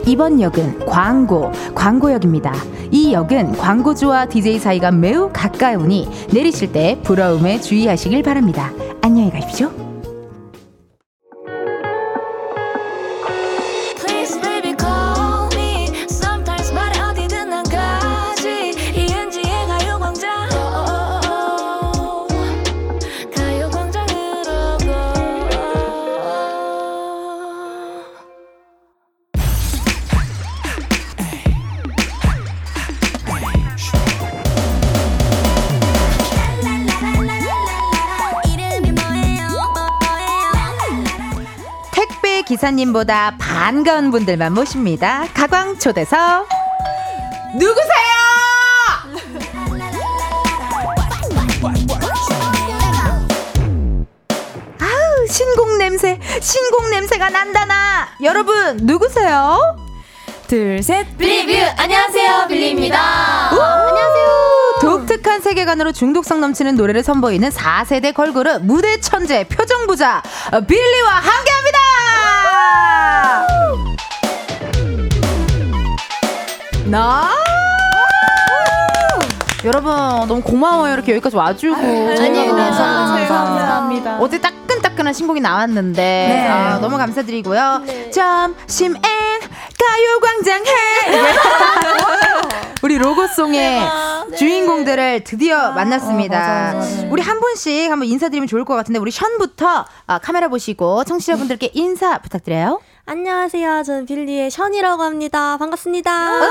이번 역은 광고, 광고역입니다. 이 역은 광고주와 DJ 사이가 매우 가까우니 내리실 때 부러움에 주의하시길 바랍니다. 안녕히 가십시오. 기사님보다 반가운 분들만 모십니다. 가광 초대석 누구세요? 아우 신곡 냄새, 신곡 냄새가 난다나. 여러분 누구세요? 둘, 셋. 빌리뷰 안녕하세요 빌리입니다 안녕하세요. 독특한 세계관으로 중독성 넘치는 노래를 선보이는 4세대 걸그룹 무대 천재 표정 부자 어, 빌리와 함께합니다. 나? 여러분 너무 고마워요. 이렇게 여기까지 와주고. 제가 감사합니다. 어제 따끈따끈한 신곡이 나왔는데 아, 너무 감사드리고요. 점심엔 가요광장 해 우리 로고송의 주인공들을 드디어 만났습니다. 맞아요, 맞아요. 우리 한 분씩 한번 인사드리면 좋을 것 같은데 우리 션부터 아, 카메라 보시고 청취자분들께 인사 부탁드려요. 안녕하세요. 저는 빌리의 션이라고 합니다. 반갑습니다.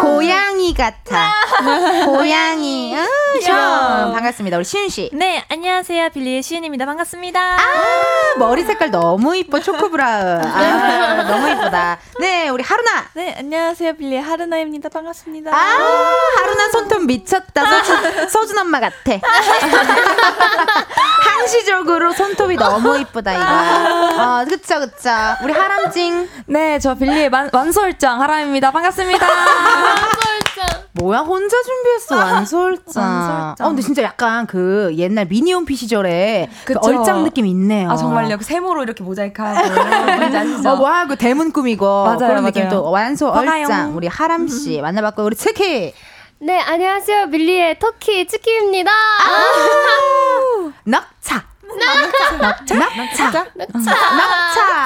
고양이 같아. 고양이. 아, 션. 반갑습니다. 우리 시윤 씨. 네, 안녕하세요. 빌리의 시은입니다. 반갑습니다. 아, 머리 색깔 너무 이뻐. 초코 브라운. 아, 너무 이쁘다. 네, 우리 하루나. 네, 안녕하세요. 빌리의 하르나입니다. 반갑습니다. 아, 하루나 손톱 미쳤다. 서준, 서준 엄마 같아. 항시적으로 손톱이 너무 이쁘다, 이거. 아, 그쵸, 그쵸. 우리 하람찡. 네, 저 빌리의 만, 완솔장 하람입니다. 반갑습니다. 뭐야, 혼자 준비했어, 완솔장. 완솔장. 어, 근데 진짜 약간 그 옛날 미니홈피 시절에 그. 얼짱 느낌 있네요. 아, 정말요. 그 세모로 이렇게 모자이크하고. 어, 뭐야, 그 대문 꾸미고. 맞아요, 그런 느낌 맞아요. 또 완소 화가용. 얼짱. 우리 하람씨 만나봤고, 우리 특히 네, 안녕하세요. 밀리의 터키 치키입니다. 낙차. 낙차. 낙차. 낙차.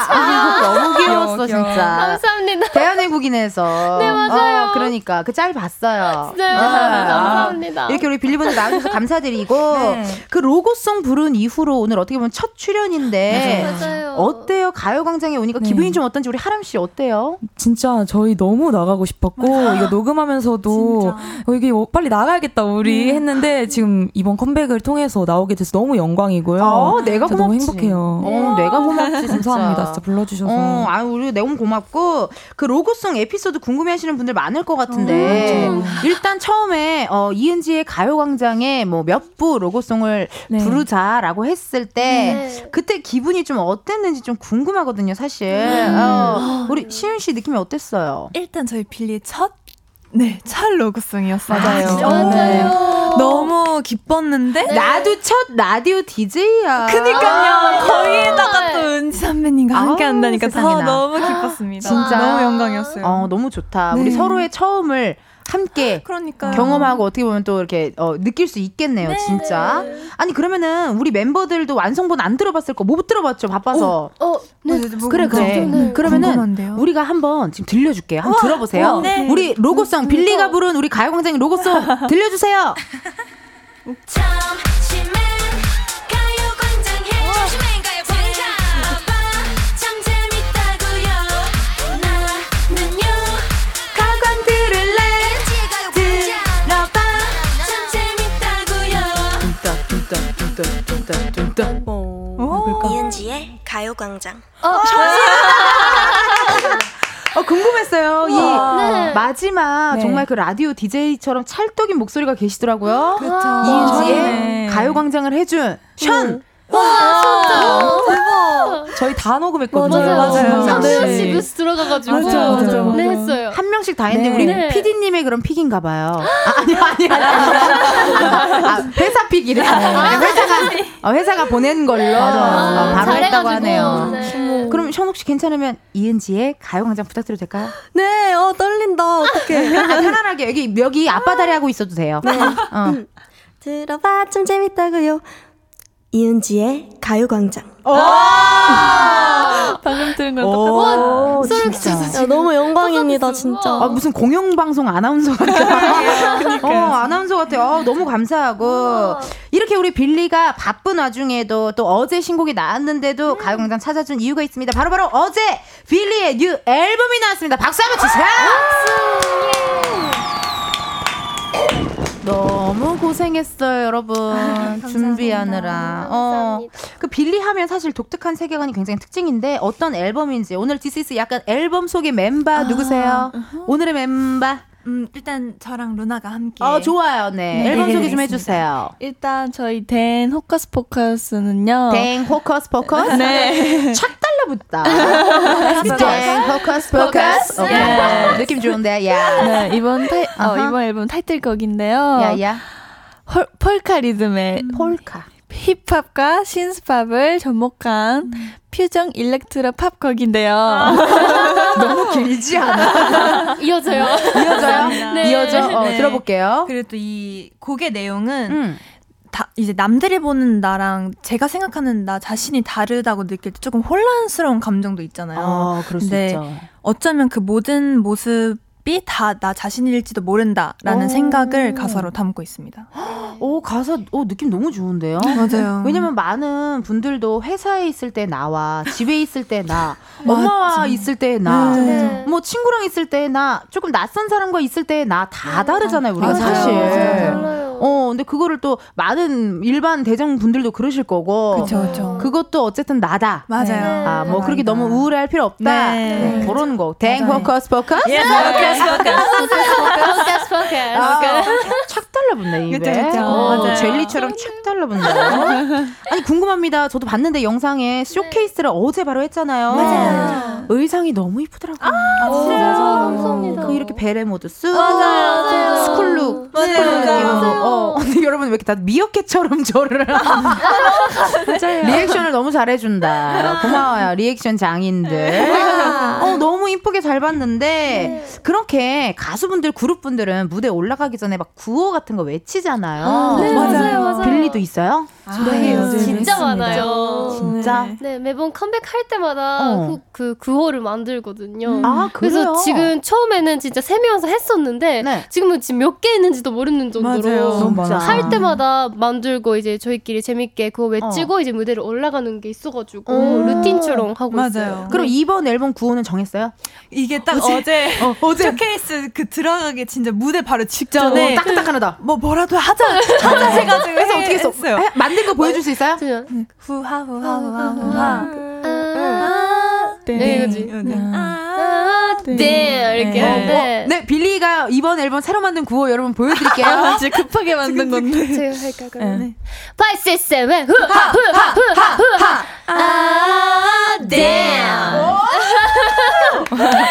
아, 너무 귀여웠어, 진짜. 감사합니다. 대한민국인에서. 네, 맞아요. 어, 그러니까 그 짤 봤어요. 네, 아, 감사합니다. 이렇게 우리 빌리분들 나와주셔서 감사드리고 네. 그 로고송 부른 이후로 오늘 어떻게 보면 첫 출연인데 맞아요. 어때요? 가요광장에 오니까 네. 기분이 좀 어떤지 우리 하람 씨 어때요? 진짜 저희 너무 나가고 싶었고 이거 녹음하면서도 어, 이게 어, 빨리 나가야겠다 우리 했는데 지금 이번 컴백을 통해서 나오게 돼서 너무 영광이고요. 어. 어, 내가 진짜 고맙지. 너무 행복해요. 어, 내가 고맙지 진짜. 감사합니다. 진짜 불러주셔서. 어, 아유, 우리 너무 고맙고, 그 로고송 에피소드 궁금해 하시는 분들 많을 것 같은데, 어, 일단 처음에, 어, 이은지의 가요광장에 뭐 몇 부 로고송을 네. 부르자라고 했을 때, 네. 그때 기분이 좀 어땠는지 좀 궁금하거든요, 사실. 어, 우리 시윤 씨 느낌이 어땠어요? 일단 저희 빌리의 첫, 네, 첫 로고송이었어요. 맞아요. 진짜 맞아요. 너무 기뻤는데. 나도 첫 라디오 DJ야. 그니까요. 거기에다가 또 네. 은지 선배님과 함께 한다니까 더. 너무 기뻤습니다. 진짜. 너무 영광이었어요. 어, 너무 좋다. 네. 우리 서로의 처음을 함께 그러니까요. 경험하고 어떻게 보면 또 이렇게 어, 느낄 수 있겠네요, 네. 진짜. 아니 그러면은 우리 멤버들도 완성본 안 들어봤을 거 못 들어봤죠, 바빠서. 어, 네. 그래 그래. 네. 그러면은 궁금한데요? 우리가 한번 지금 들려줄게요. 한번 들어보세요. 우와, 네. 우리 로고송 빌리가 부른 우리 가요광장 로고송 들려주세요. 재밌다고요 오. 이은지의 가요광장. 어 궁금했어요. 이 네. 마지막 네. 정말 그 라디오 DJ처럼 찰떡인 목소리가 계시더라고요. 그렇죠. 이은지의 네. 가요광장을 해준 션. 저희 다 녹음했거든요. 맞아요. 맞아요. 한 네. 명씩 부스 들어가가지고. 맞아요, 맞아요. 네, 했어요. 한 명씩 다 했는데 네. 우리 네. PD님의 그런 픽인가 봐요. 아, 아니 아니 아니. 아, 회사 픽이래. 회사가 어, 회사가 보낸 걸로 어, 바로 했다고. 하네요. 네. 그럼 현욱 씨 괜찮으면 이은지의 가요광장 부탁드려도 될까요? 네, 어, 떨린다. 어떡해. 아, 편안하게 여기 여기 앞바다리 하고 있어도 돼요. 어. 들어봐, 좀 재밌다고요. 이은지의 가요광장. 방금 들은 거랑 오, 똑같아요. 소름 진짜. 끼쳤어. 야, 너무 영광입니다. 진짜. 아, 무슨 공영방송 아나운서 같아. 어, 아나운서 같아요. 어, 너무 감사하고. 이렇게 우리 빌리가 바쁜 와중에도 또 어제 신곡이 나왔는데도 가요광장 찾아준 이유가 있습니다. 바로 바로 어제 빌리의 new 앨범이 나왔습니다. 박수 한번 주세요! 너무 고생했어요, 여러분. 준비하느라. 어, 감사합니다. 그 빌리 하면 사실 독특한 세계관이 굉장히 특징인데 어떤 앨범인지 오늘 This is 약간 앨범 속의 멤버 누구세요? 오늘의 멤버. 음, 일단 저랑 루나가 함께. 어, 좋아요. 네. 네, 앨범 네, 소개 좀. 해주세요. 일단 저희 DANG hocus pocus는요. DANG, hocus, pocus. 네. 착 달라붙다. DANG, hocus, pocus. 네. 느낌 좋은데, 야. 네, 이번 타이, 어. 이번 앨범 타이틀곡인데요. 야, 야. 헐- 폴카 리듬의 폴카. 힙합과 신스팝을 접목한 퓨전 일렉트로 팝 곡인데요. 너무 길지 않아? 이어져요. 이어져요? 네. 이어져? 어, 네. 들어볼게요. 그리고 또 이 곡의 내용은 음. 다 이제 남들이 보는 나랑 제가 생각하는 나 자신이 다르다고 느낄 때 조금 혼란스러운 감정도 있잖아요. 어, 그럴 수 네. 있죠. 어쩌면 그 모든 모습이 다 나 자신일지도 모른다라는 오. 생각을 가사로 담고 있습니다. 오, 가사, 오, 느낌 너무 좋은데요? 맞아요. 왜냐면 많은 분들도 회사에 있을 때 나와, 집에 있을 때 나, 엄마와. 있을 때 나, 네. 뭐 친구랑 있을 때 나, 조금 낯선 사람과 있을 때 나 다 다르잖아요, 우리가 맞아요. 사실. 달라요. 어, 근데 그거를 또 많은 일반 대중 분들도 그러실 거고. 그렇죠, 그렇죠. 그것도 어쨌든 나다. 맞아요. 아, 뭐 그렇게 너무 우울할 필요 없다. 네. 네, 그런 거. DANG 맞아요. hocus pocus. hocus pocus. 아, 착 달라붙네 입에. 그쵸, 그쵸. 어, 맞아요. 젤리처럼 착 달라붙네요. 아니 궁금합니다. 저도 봤는데 영상에 쇼케이스를 어제 바로 했잖아요. 맞아요. 의상이 너무 이쁘더라고요. 진짜 감사합니다. 그 이렇게 베레모도 쓰고 맞아요. school look 맞아요. school look 느낌으로. 맞아요. 어, 근데 여러분 왜 이렇게 다 미어캣처럼 저를 reaction을 너무 잘해준다. 고마워요 리액션 장인들. 어 너무 이쁘게 잘 봤는데 그렇게 가수분들 그룹분들은 무대 올라가기 전에 막 구호 같은 거 외치잖아요. 네, 맞아요, 맞아요. 빌리도 있어요? 네, 맞아요. 진짜 많아요. 진짜? 네, 매번 컴백할 때마다 어. 그, 그 구호를 만들거든요. 아 그래요? 그래서 지금 처음에는 진짜 세 명이서 했었는데 네. 지금 지금은 지금 몇 개 있는지도 모르는 정도로 맞아요. 너무 많아. 할 때마다 만들고 이제 저희끼리 재밌게 그거 외치고 이제 무대를 올라가는 게 있어가지고 오. 루틴처럼 하고 맞아요. 있어요. 그럼 이번 앨범 구호는 정했어요? 이게 딱 어제, 어제. 쇼케이스 그 들어가기 진짜 무대 바로 직전에 어, 따끈따끈하다. 뭐 뭐라도 하자 하자 해가지고 그래서 어떻게 했어? 했어요. 에, 만든 거 보여줄 수 있어요? 그냥 후하 후하 후하 후하. 아, 네, 그지. 아, 네, 이렇게 하는데. 네, 빌리가 이번 앨범 새로 만든 구호 여러분 보여드릴게요. 진짜 급하게 만든 건데. 제가 할까 그러면 네. 5, 6, 7, 후하 후하 후하 후하 아, damn.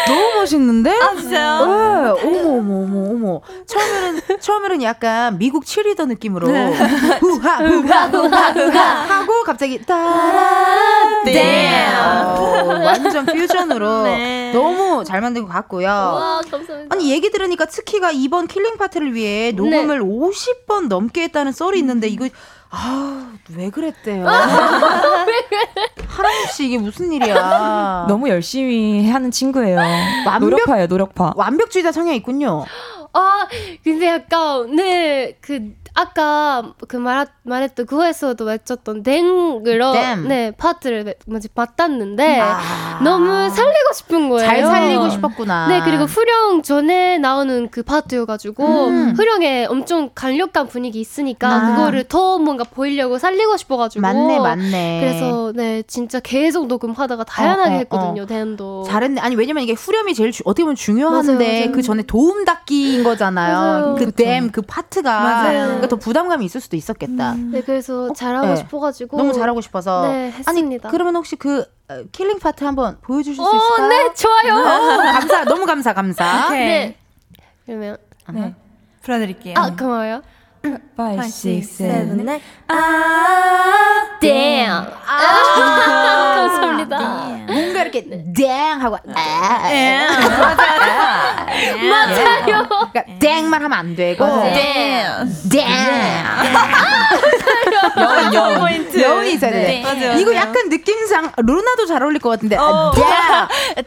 너무 멋있는데? 아 진짜요? 네, 어머 어머 어머 어머. 처음에는 처음에는 약간 미국 치어리더 느낌으로 후하 후하 후하 후하 하고 갑자기 따라 damn. 어, 완전 퓨전으로 네. 너무 잘 만든 것 같고요. 와, 감사합니다. 아니 얘기 들으니까 츠키가 이번 killing part를 위해 녹음을 50번 넘게 했다는 썰이 있는데 이거 아왜 그랬대요? 하람 씨 이게 무슨 일이야? 너무 열심히 하는 친구예요. 완벽- 노력파예요, 노력파. 완벽주의자 성향 있군요. 아, 근데 약간, 네, 그, 아까 그 말, 말했던 그거에서도 외쳤던 댕으로, 댐. 네, 파트를 매- 뭐지, 맡았는데, 아. 너무 살리고 싶은 거예요. 잘 살리고 싶었구나. 네, 그리고 후령 전에 나오는 그 파트여가지고, 음. 후령에 엄청 강력한 분위기 있으니까, 아. 그거를 더 뭔가 보이려고 살리고 싶어가지고. 맞네 맞네. 그래서, 네, 진짜 계속 녹음하다가 다양하게 어, 어, 했거든요, 댄도. 잘했네. 아니 왜냐면 이게 후렴이 제일 주- 어떻게 보면 중요한데 맞아요. 그 전에 도움닫기인 거잖아요. 맞아요. 그 댐, 그 파트가 맞아요. 그러니까 더 부담감이 있을 수도 있었겠다. 네, 그래서 잘하고 네. 싶어가지고. 너무 잘하고 싶어서. 네, 했습니다. 아니 그러면 혹시 그 어, killing part 한번 보여주실 수 어, 있을까요? 네, 좋아요. 어, 감사, 너무 감사, 감사. 오케이. 네. 그러면 네. 불러드릴게요. 아 고마워요. 5, 6, 7, 8. 아, damn. 아, 감사합니다. 뭔가 이렇게 땡 하고 아, 네. 맞아요. 그러니까 땡만 하면 안 되고 damn. 땡 여운, 여운. 포인트. 여운이 있어야 돼. 맞아요. 이거 약간 느낌상 루나도 잘 어울릴 것 같은데 어. 땡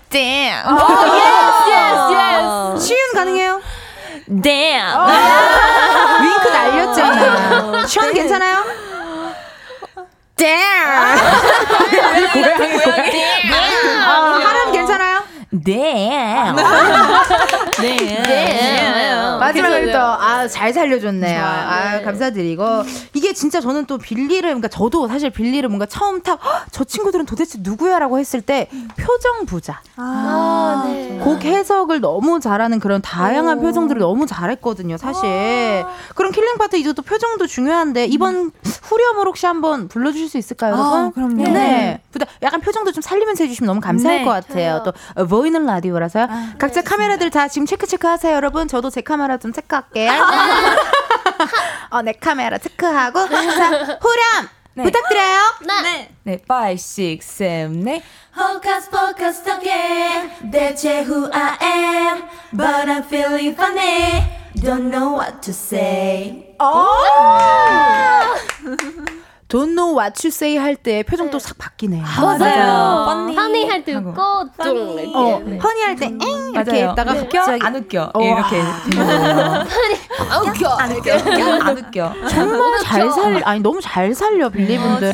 Damn. Yes, yes, yes. 시윤 가능해요? Damn. 윙크 날렸잖아. 시원 괜찮아요? 땡 고양이, 고양이. 어, 하람 괜찮아요? 네. damn. 마지막으로 또, 아, 잘 살려줬네요. 아, 네. 감사드리고. 이게 진짜 저는 또 빌리를, 그러니까 저도 사실 빌리를 뭔가 처음 딱, "헉, 저 친구들은 도대체 누구야? 라고 했을 때, 표정 부자. 아, 네. 곡 해석을 너무 잘하는 그런 다양한 표정들을 너무 잘했거든요, 사실. 그럼 killing part 이제 또 표정도 중요한데, 이번 후렴을 혹시 한번 불러주실 수 있을까요, 여러분? 아, 그럼요. 네. 부다- 약간 표정도 좀 살리면서 해주시면 너무 감사할 네. 것 같아요. 또, 어, 보이는 라디오라서요. 각자 카메라들 다 지금 체크 체크 하세요, 여러분. 저도 제 카메라 좀 체크할게요. 어, 내 카메라 체크하고. 자, 후렴! 부탁드려요. 네. 네, 5, 6, 7, 8. Hocus pocus again. 대체 who I am, but I'm feeling funny. Don't know what to say. Don't know what you say 할 때 표정 또싹 바뀌네. 맞아요. 펀니 파니 할때. 웃고 좀 이렇게. 어, 네. 허니 할 때, 엥! 이렇게 맞아요. 했다가 웃겨? 갑자기. 안 웃겨. 어. 이렇게. 아 웃겨. 안 웃겨. 안 웃겨. 정말 잘 살, 아니, 너무 잘 살려, 빌리분들은.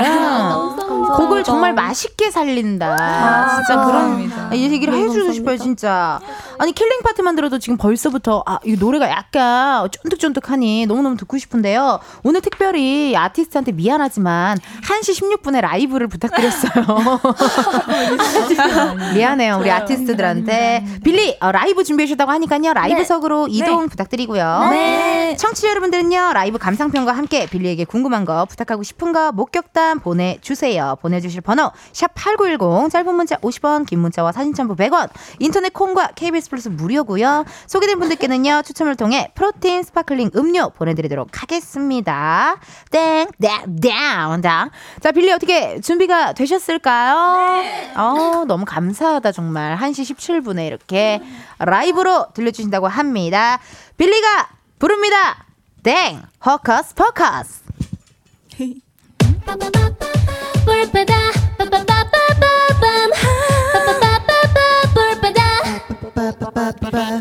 곡을 정말 맛있게 살린다. 진짜 그런. 아, 이 얘기를 해주고 싶어요, 진짜. 아니, killing part만 들어도 지금 벌써부터, 아, 이 노래가 약간 쫀득쫀득하니 너무너무 듣고 싶은데요. 오늘 특별히 아티스트한테 미안하지만, 1시 16분에 라이브를 부탁드렸어요. 미안해요, 우리 아티스트들한테. 빌리, 어, 라이브 준비해주셨다고 하니까요. 라이브석으로 이동 부탁드리고요. 네. 청취자 여러분들은요, 라이브 감상평과 함께 빌리에게 궁금한 거, 부탁하고 싶은 거, 목격담 보내주세요. 보내주실 번호, 샵8910, 짧은 문자 50원, 긴 문자와 사진 첨부 100원, 인터넷 콩과 KBS 플러스 무료고요 소개된 분들께는요, 추첨을 통해 protein sparkling 음료 보내드리도록 하겠습니다. 땡, 땡, 땡, 땡. 자, 빌리 어떻게 준비가 되셨을까요? 어, 너무 감사하다, 정말. 1시 17분에 이렇게 라이브로 들려주신다고 합니다. 빌리가 부릅니다. Dang, hocus pocus.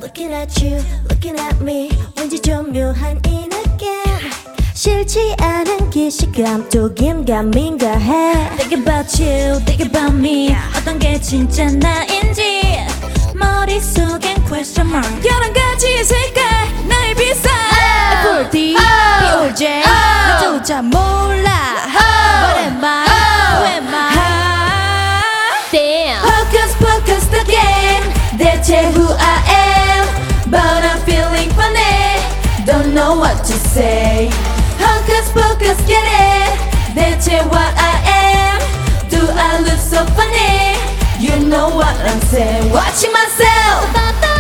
Looking at you, looking at me 왠지 좀 묘한 이 싫지 않은 기시감 또 긴가민가 해 Think about you, think about me 어떤 게 진짜 나인지 머릿속엔 question mark 여러 가지의 색깔 날 비싸 FOD, BOJ 나조차 몰라 What am I, who am I Damn Focus, focus again 대체 who I am But I'm feeling funny Don't know what to say Focus, get it. 대체 what I am. Do I look so funny? You know what I'm saying. Watching myself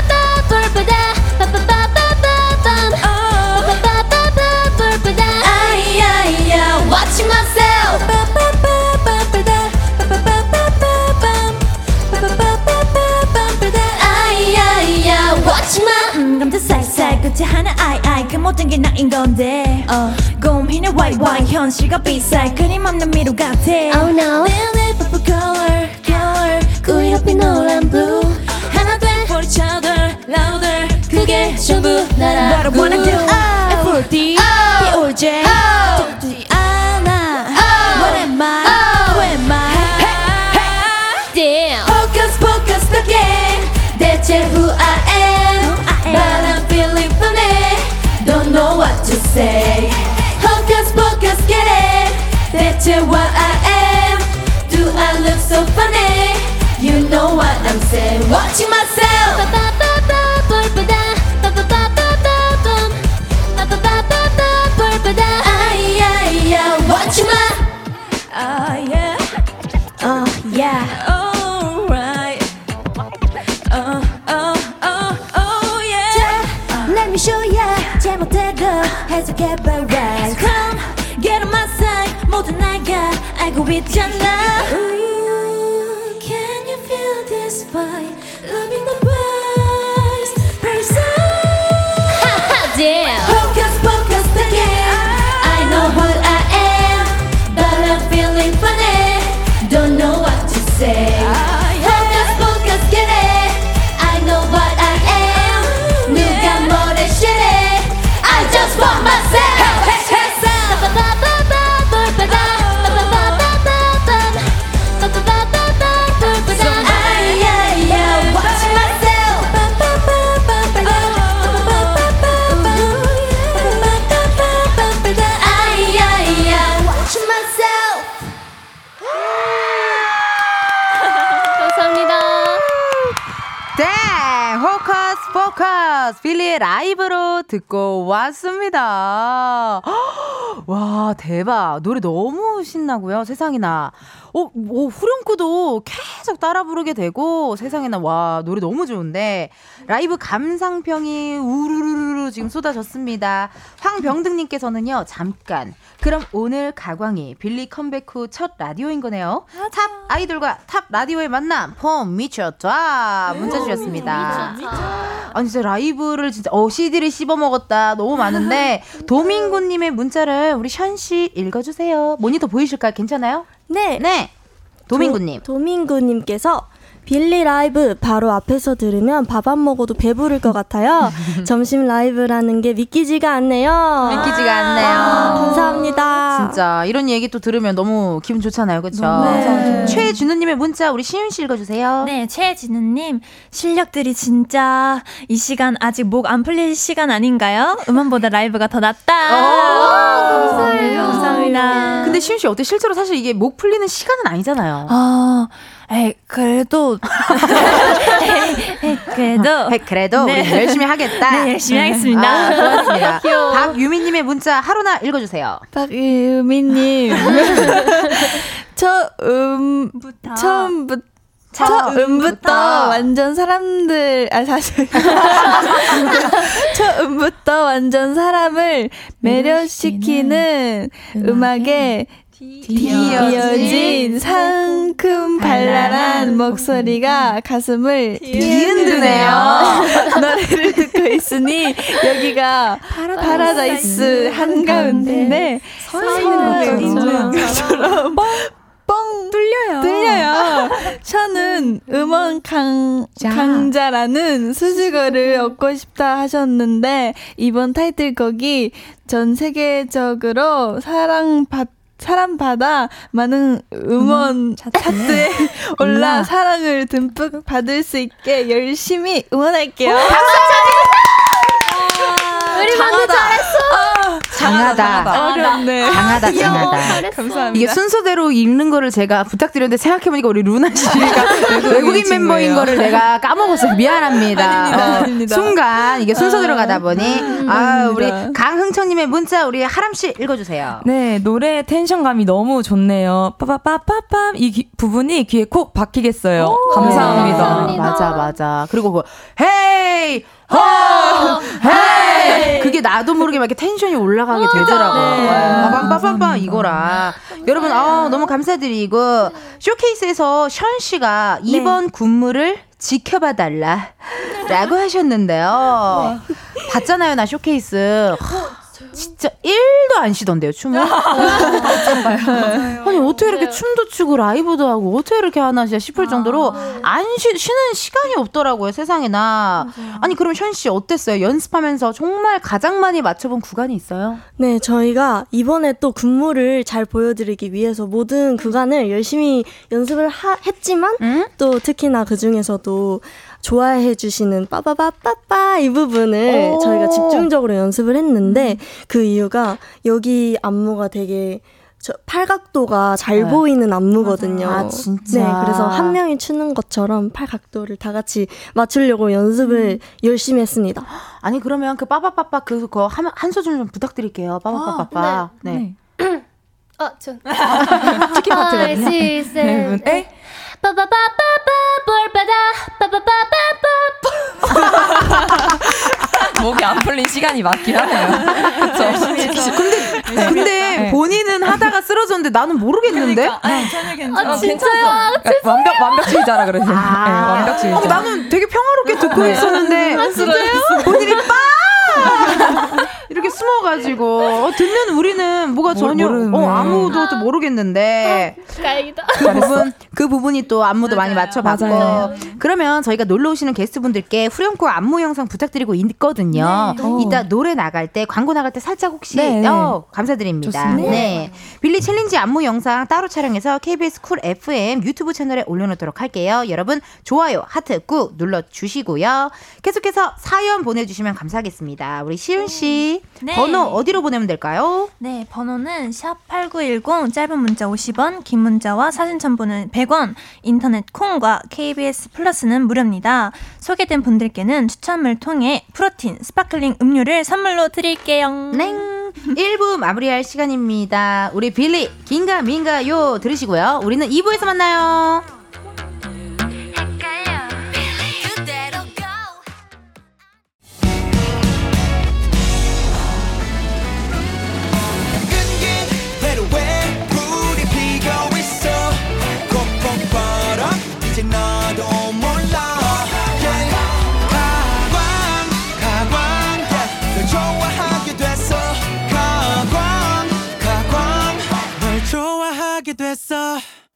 음, 감자 살살 끝에 하나 아이 아이 그 모든 게 나인 건데 어, 고민의 와이 와이 현실과 비쌀 그림 없는 미로 같아 Oh no Lily purple color color 우리 옆에 노란 blue 하나 돼 for each other louder 그게 전부 나라고 What I wanna do FOD BOJ 듣지 않아 say Focus, focus, get it. 대체 what I am. Do I look so funny? You know what I'm saying. Watching myself 있잖아 라이브로 듣고 왔습니다. 와 대박 노래 너무 신나고요 세상에나 어, 뭐 후렴구도 계속 따라 부르게 되고 세상에나 와 노래 너무 좋은데 라이브 감상평이 우르르르 지금 쏟아졌습니다. 황병등님께서는요 잠깐 그럼 오늘 가광이 빌리 컴백 후 첫 라디오인 거네요. 탑 아이돌과 탑 라디오의 만남 폼 미쳤다 문자 주셨습니다. 아니 진짜 라이브를 진짜 어 CD를 씹어 먹었다 너무 많은데 도민구님의 문자를 우리 션 씨 읽어주세요. 모니터 보이실까요? 괜찮아요? 네. 네. 도민구님. 도, 도민구님께서 빌리 라이브 바로 앞에서 들으면 밥 안 먹어도 배부를 것 같아요. 점심 라이브라는 게 믿기지가 않네요. 믿기지가 않네요. 아, 감사합니다. 진짜 이런 얘기 또 들으면 너무 기분 좋잖아요, 그렇죠? 네. 최준우님의 문자 우리 시윤 씨 읽어주세요. 네, 최진우님 실력들이 진짜 이 시간 아직 목 안 풀릴 시간 아닌가요? 음원보다 라이브가 더 낫다. 감사해요. 감사합니다. 근데 시윤 씨 어때? 실제로 사실 이게 목 풀리는 시간은 아니잖아요. 아, 에이, 그래도 에이, 그래도 네, 그래도 네. 우리 열심히 하겠다. 네, 열심히 하겠습니다. 아, 고맙습니다. 박유미님의 문자 하루나 읽어주세요. 박유미님. 처음, 처음부터. 처음부터 완전 사람들 아 사실. 처음부터 완전 사람을 매료시키는 음악에 뒤어진 상큼 발랄한 목소리가 가슴을 뒤흔드네요. 노래를 듣고 있으니 여기가 파라다이스 한가운데 서 있는 것처럼 뻥 뚫려요. 뚫려요. 저는 음원 강, 강자라는 수식어를 얻고 싶다 하셨는데 이번 타이틀곡이 전 세계적으로 사랑받 사랑받아 많은 음원 차트에 올라 사랑을 듬뿍 받을 수 있게 열심히 응원할게요. 우리 방금 잘했어. 장하다. 어렵네. 장하다, 장하다. 감사합니다. 이게 순서대로 읽는 거를 제가 부탁드렸는데 생각해보니까 우리 루나 씨가 외국인 멤버인 거를 내가 까먹었어요. 미안합니다. 아닙니다, 어, 아닙니다. 순간 이게 순서대로 가다 보니 아 우리. 강흥천님의 문자 우리 하람 씨 읽어주세요. 네, 노래 텐션감이 너무 좋네요. 빠빠빠빠빰 이 귀- 부분이 귀에 콕 박히겠어요. 감사합니다. 감사합니다. 맞아 맞아. 그리고 그 헤이 호 헤이 그게 나도 모르게 막 이렇게 텐션이 올라가게 되더라고요. 빠밤 빠밤빰 이거라. 여러분 아 너무 감사드리고 쇼케이스에서 션 씨가 이번 군무를 지켜봐 달라라고 하셨는데요. 봤잖아요 나 쇼케이스. 진짜 1도 안 쉬던데요, 춤을? 아니, 어떻게 이렇게 춤도 추고 라이브도 하고 어떻게 이렇게 하나 진짜 싶을 정도로 안 쉬, 쉬는 시간이 없더라고요, 세상에나. 아니, 그럼 현 씨 어땠어요? 연습하면서 정말 가장 많이 맞춰본 구간이 있어요? 네, 저희가 이번에 또 군무를 잘 보여드리기 위해서 모든 구간을 열심히 연습을 하- 했지만 응? 또 특히나 그 중에서도 좋아해 주시는 빠바바빠빠 이 부분을 오. 저희가 집중적으로 연습을 했는데 그 이유가 여기 안무가 되게 저 팔각도가 잘 네. 보이는 안무거든요. 아, 진짜. 네, 그래서 한 명이 추는 것처럼 팔각도를 다 같이 맞추려고 연습을 열심히 했습니다. 아니, 그러면 그 빠바빠빠 그, 그 한, 한 소절 좀 부탁드릴게요. 빠바빠빠. 네. 어, 저. 치킨 파트거든요. 시, 셋, 네, 분- 에? 빠바바바바 볼바다 빠바바바바 목이 안 풀린 시간이 맞긴 하네요. 근데, 근데 네. 본인은 하다가 쓰러졌는데 나는 모르겠는데? 아니, 전혀 괜찮아. 아 진짜요? 그러니까 완벽 완벽주의자라 그러죠. 아, 네, 완벽주의자. 어, 나는 되게 평화롭게 듣고 네. 있었는데 본인이 빠 이렇게 숨어가지고 어, 듣는 우리는 뭐가 모- 전혀 모르네. 어, 아무도 또 모르겠는데 다행이다. 그 부분 그 부분이 또 안무도 많이 맞춰봤고 맞아요. 그러면 저희가 놀러 오시는 게스트분들께 후렴구 안무 영상 부탁드리고 있거든요. 이따 노래 나갈 때 광고 나갈 때 살짝 혹시 네, 네. 어, 감사드립니다. 좋습니다. 네. 빌리 챌린지 안무 영상 따로 촬영해서 KBS 쿨 FM 유튜브 채널에 올려놓도록 할게요. 여러분 좋아요 하트 꾹 눌러주시고요. 계속해서 사연 보내주시면 감사하겠습니다. 우리 시은 씨 네. 번호 어디로 보내면 될까요? 네, 번호는 샵 8910 짧은 문자 50원, 긴 문자와 사진 첨부는 100 원, 인터넷 콩과 KBS 플러스는 무료입니다. 소개된 분들께는 추첨을 통해 protein sparkling 음료를 선물로 드릴게요. 네. 1부 마무리할 시간입니다. 우리 빌리 긴가민가요 들으시고요. 우리는 2부에서 만나요.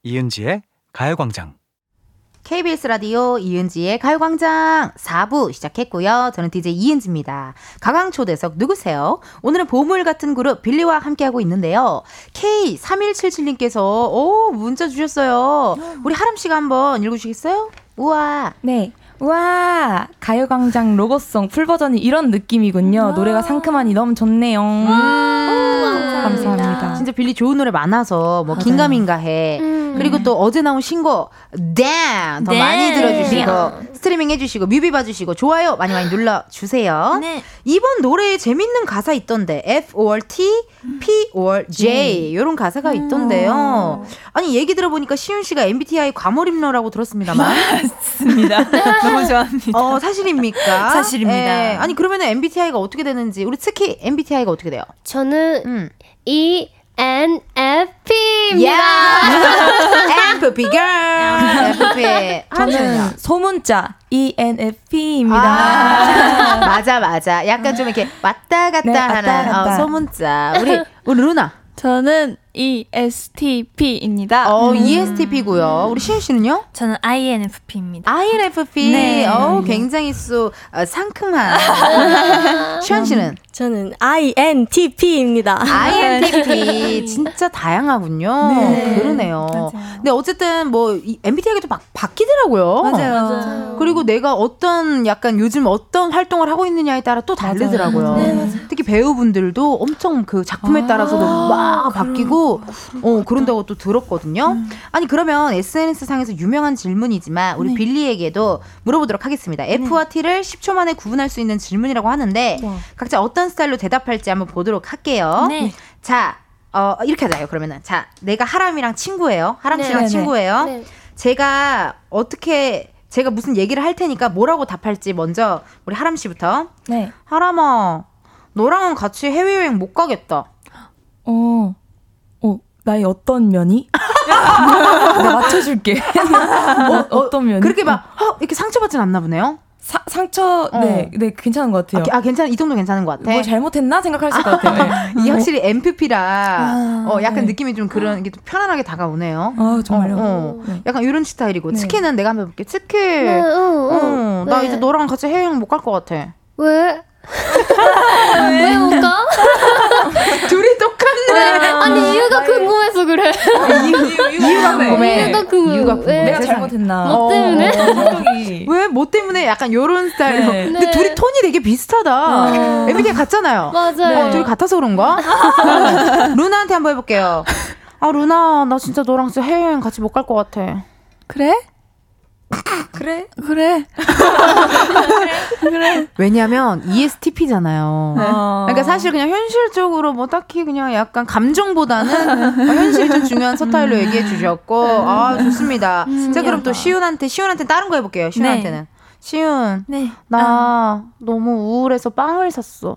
이은지의 가요광장. KBS 라디오 이은지의 가요광장 4부 시작했고요. 저는 DJ 이은지입니다. 가광초대석 누구세요? 오늘은 보물 같은 그룹 빌리와 함께하고 있는데요. K3177님께서 오 문자 주셨어요. 우리 하람씨가 한번 읽어주시겠어요? 우와. 네. 와 가요광장 로고송 풀버전이 이런 느낌이군요. 노래가 상큼하니 너무 좋네요. 감사합니다. 진짜 빌리 좋은 노래 많아서 뭐 맞아요. 긴가민가해. 그리고 또 어제 나온 신곡 damn 더 네. 많이 들어주시고 스트리밍 해주시고 뮤비 봐주시고 좋아요 많이 많이 눌러주세요. 네. 이번 노래에 재밌는 가사 있던데 F or T, P or J 이런 가사가 있던데요. 아니 얘기 들어보니까 시윤 씨가 MBTI 과몰입러라고 들었습니다만 맞습니다. 너무 좋아합니다. 어 사실입니까? 사실입니다. 예. 아니 그러면 MBTI가 어떻게 되는지 우리 특히 MBTI가 어떻게 돼요? 저는 음. ENFP입니다. FP girl. FP. 저는 소문자 E ENFP입니다. 아, 맞아 맞아. 약간 좀 이렇게 왔다 갔다 네, 하는 왔다 갔다. 어, 소문자. 우리 우리 루나. 저는 E ESTP입니다. 어, ESTP고요. 우리 시은 씨는요? 저는 INFP입니다. INFP. 네. 어, 굉장히 수 어, 상큼한. 시은 씨는? 저는 INTP입니다. INTP 진짜 다양하군요. 네. 그러네요. 근데 어쨌든 뭐이 MBTI가 막 바뀌더라고요. 맞아요. 그리고 내가 어떤 약간 요즘 어떤 활동을 하고 있느냐에 따라 또 다르더라고요. 네, 특히 배우분들도 엄청 그 작품에 따라서도 막 바뀌고 어 그런다고 또 들었거든요. 아니 그러면 SNS 상에서 유명한 질문이지만 우리 빌리에게도 물어보도록 하겠습니다. F와 T를 10초 만에 구분할 수 있는 질문이라고 하는데 각자 어떤 스타일로 대답할지 한번 보도록 할게요. 네. 자, 어, 이렇게 하자요, 그러면은. 자, 내가 하람이랑 친구예요. 하람 씨랑 네. 친구예요. 네. 제가 어떻게, 제가 무슨 얘기를 할 테니까 뭐라고 답할지 먼저 우리 하람 씨부터. 네. 하람아, 너랑은 같이 해외여행 못 가겠다. 어, 어, 나의 어떤 면이? 내가 맞춰줄게. 어, 어떤 면이? 그렇게 막, 어, 이렇게 상처받진 않나 보네요. 사, 상처, 네, 네, 괜찮은 것 같아요. 아, 괜찮아. 이 정도 괜찮은 것 같아. 뭐 잘못했나 생각할 수 있을 것 같아요. 네. 이 확실히 MPP라 어, 약간 네. 느낌이 좀 그런 게 좀 편안하게 다가오네요. 아, 정말요? 어, 어. 약간 이런 스타일이고 네. 치킨은 내가 한번 해볼게. 치킨. 네. 어, 나 네. 이제 너랑 같이 해외여행 못 갈 것 같아. 왜? 왜못 가? 둘이 똑같네. 아니 이유가 궁금해서 그래. 이유가 궁금해. 이유가 궁금해. 이유가 궁금해. 내가 세상에. 잘못했나? 뭐 때문에? 어, 성격이. 왜? 뭐 때문에 약간 요런 스타일로. 네. 근데 네. 둘이 톤이 되게 비슷하다. MBTI 같잖아요. 맞아요. 어, 둘이 같아서 그런가? 루나한테 한번 해볼게요. 아, 루나, 나 진짜 너랑 진짜 해외여행 같이 못 갈 것 같아. 그래? 그래? 그래. 왜냐면 ESTP잖아요. 그러니까 사실 그냥 현실적으로 뭐 딱히 그냥 약간 감정보다는 어, 현실이 좀 중요한 서타일로 얘기해 주셨고 아 좋습니다. 자 그럼 또 시윤한테 시윤한테 다른 거 해볼게요. 시윤한테는 시윤 네. 나 너무 우울해서 빵을 샀어.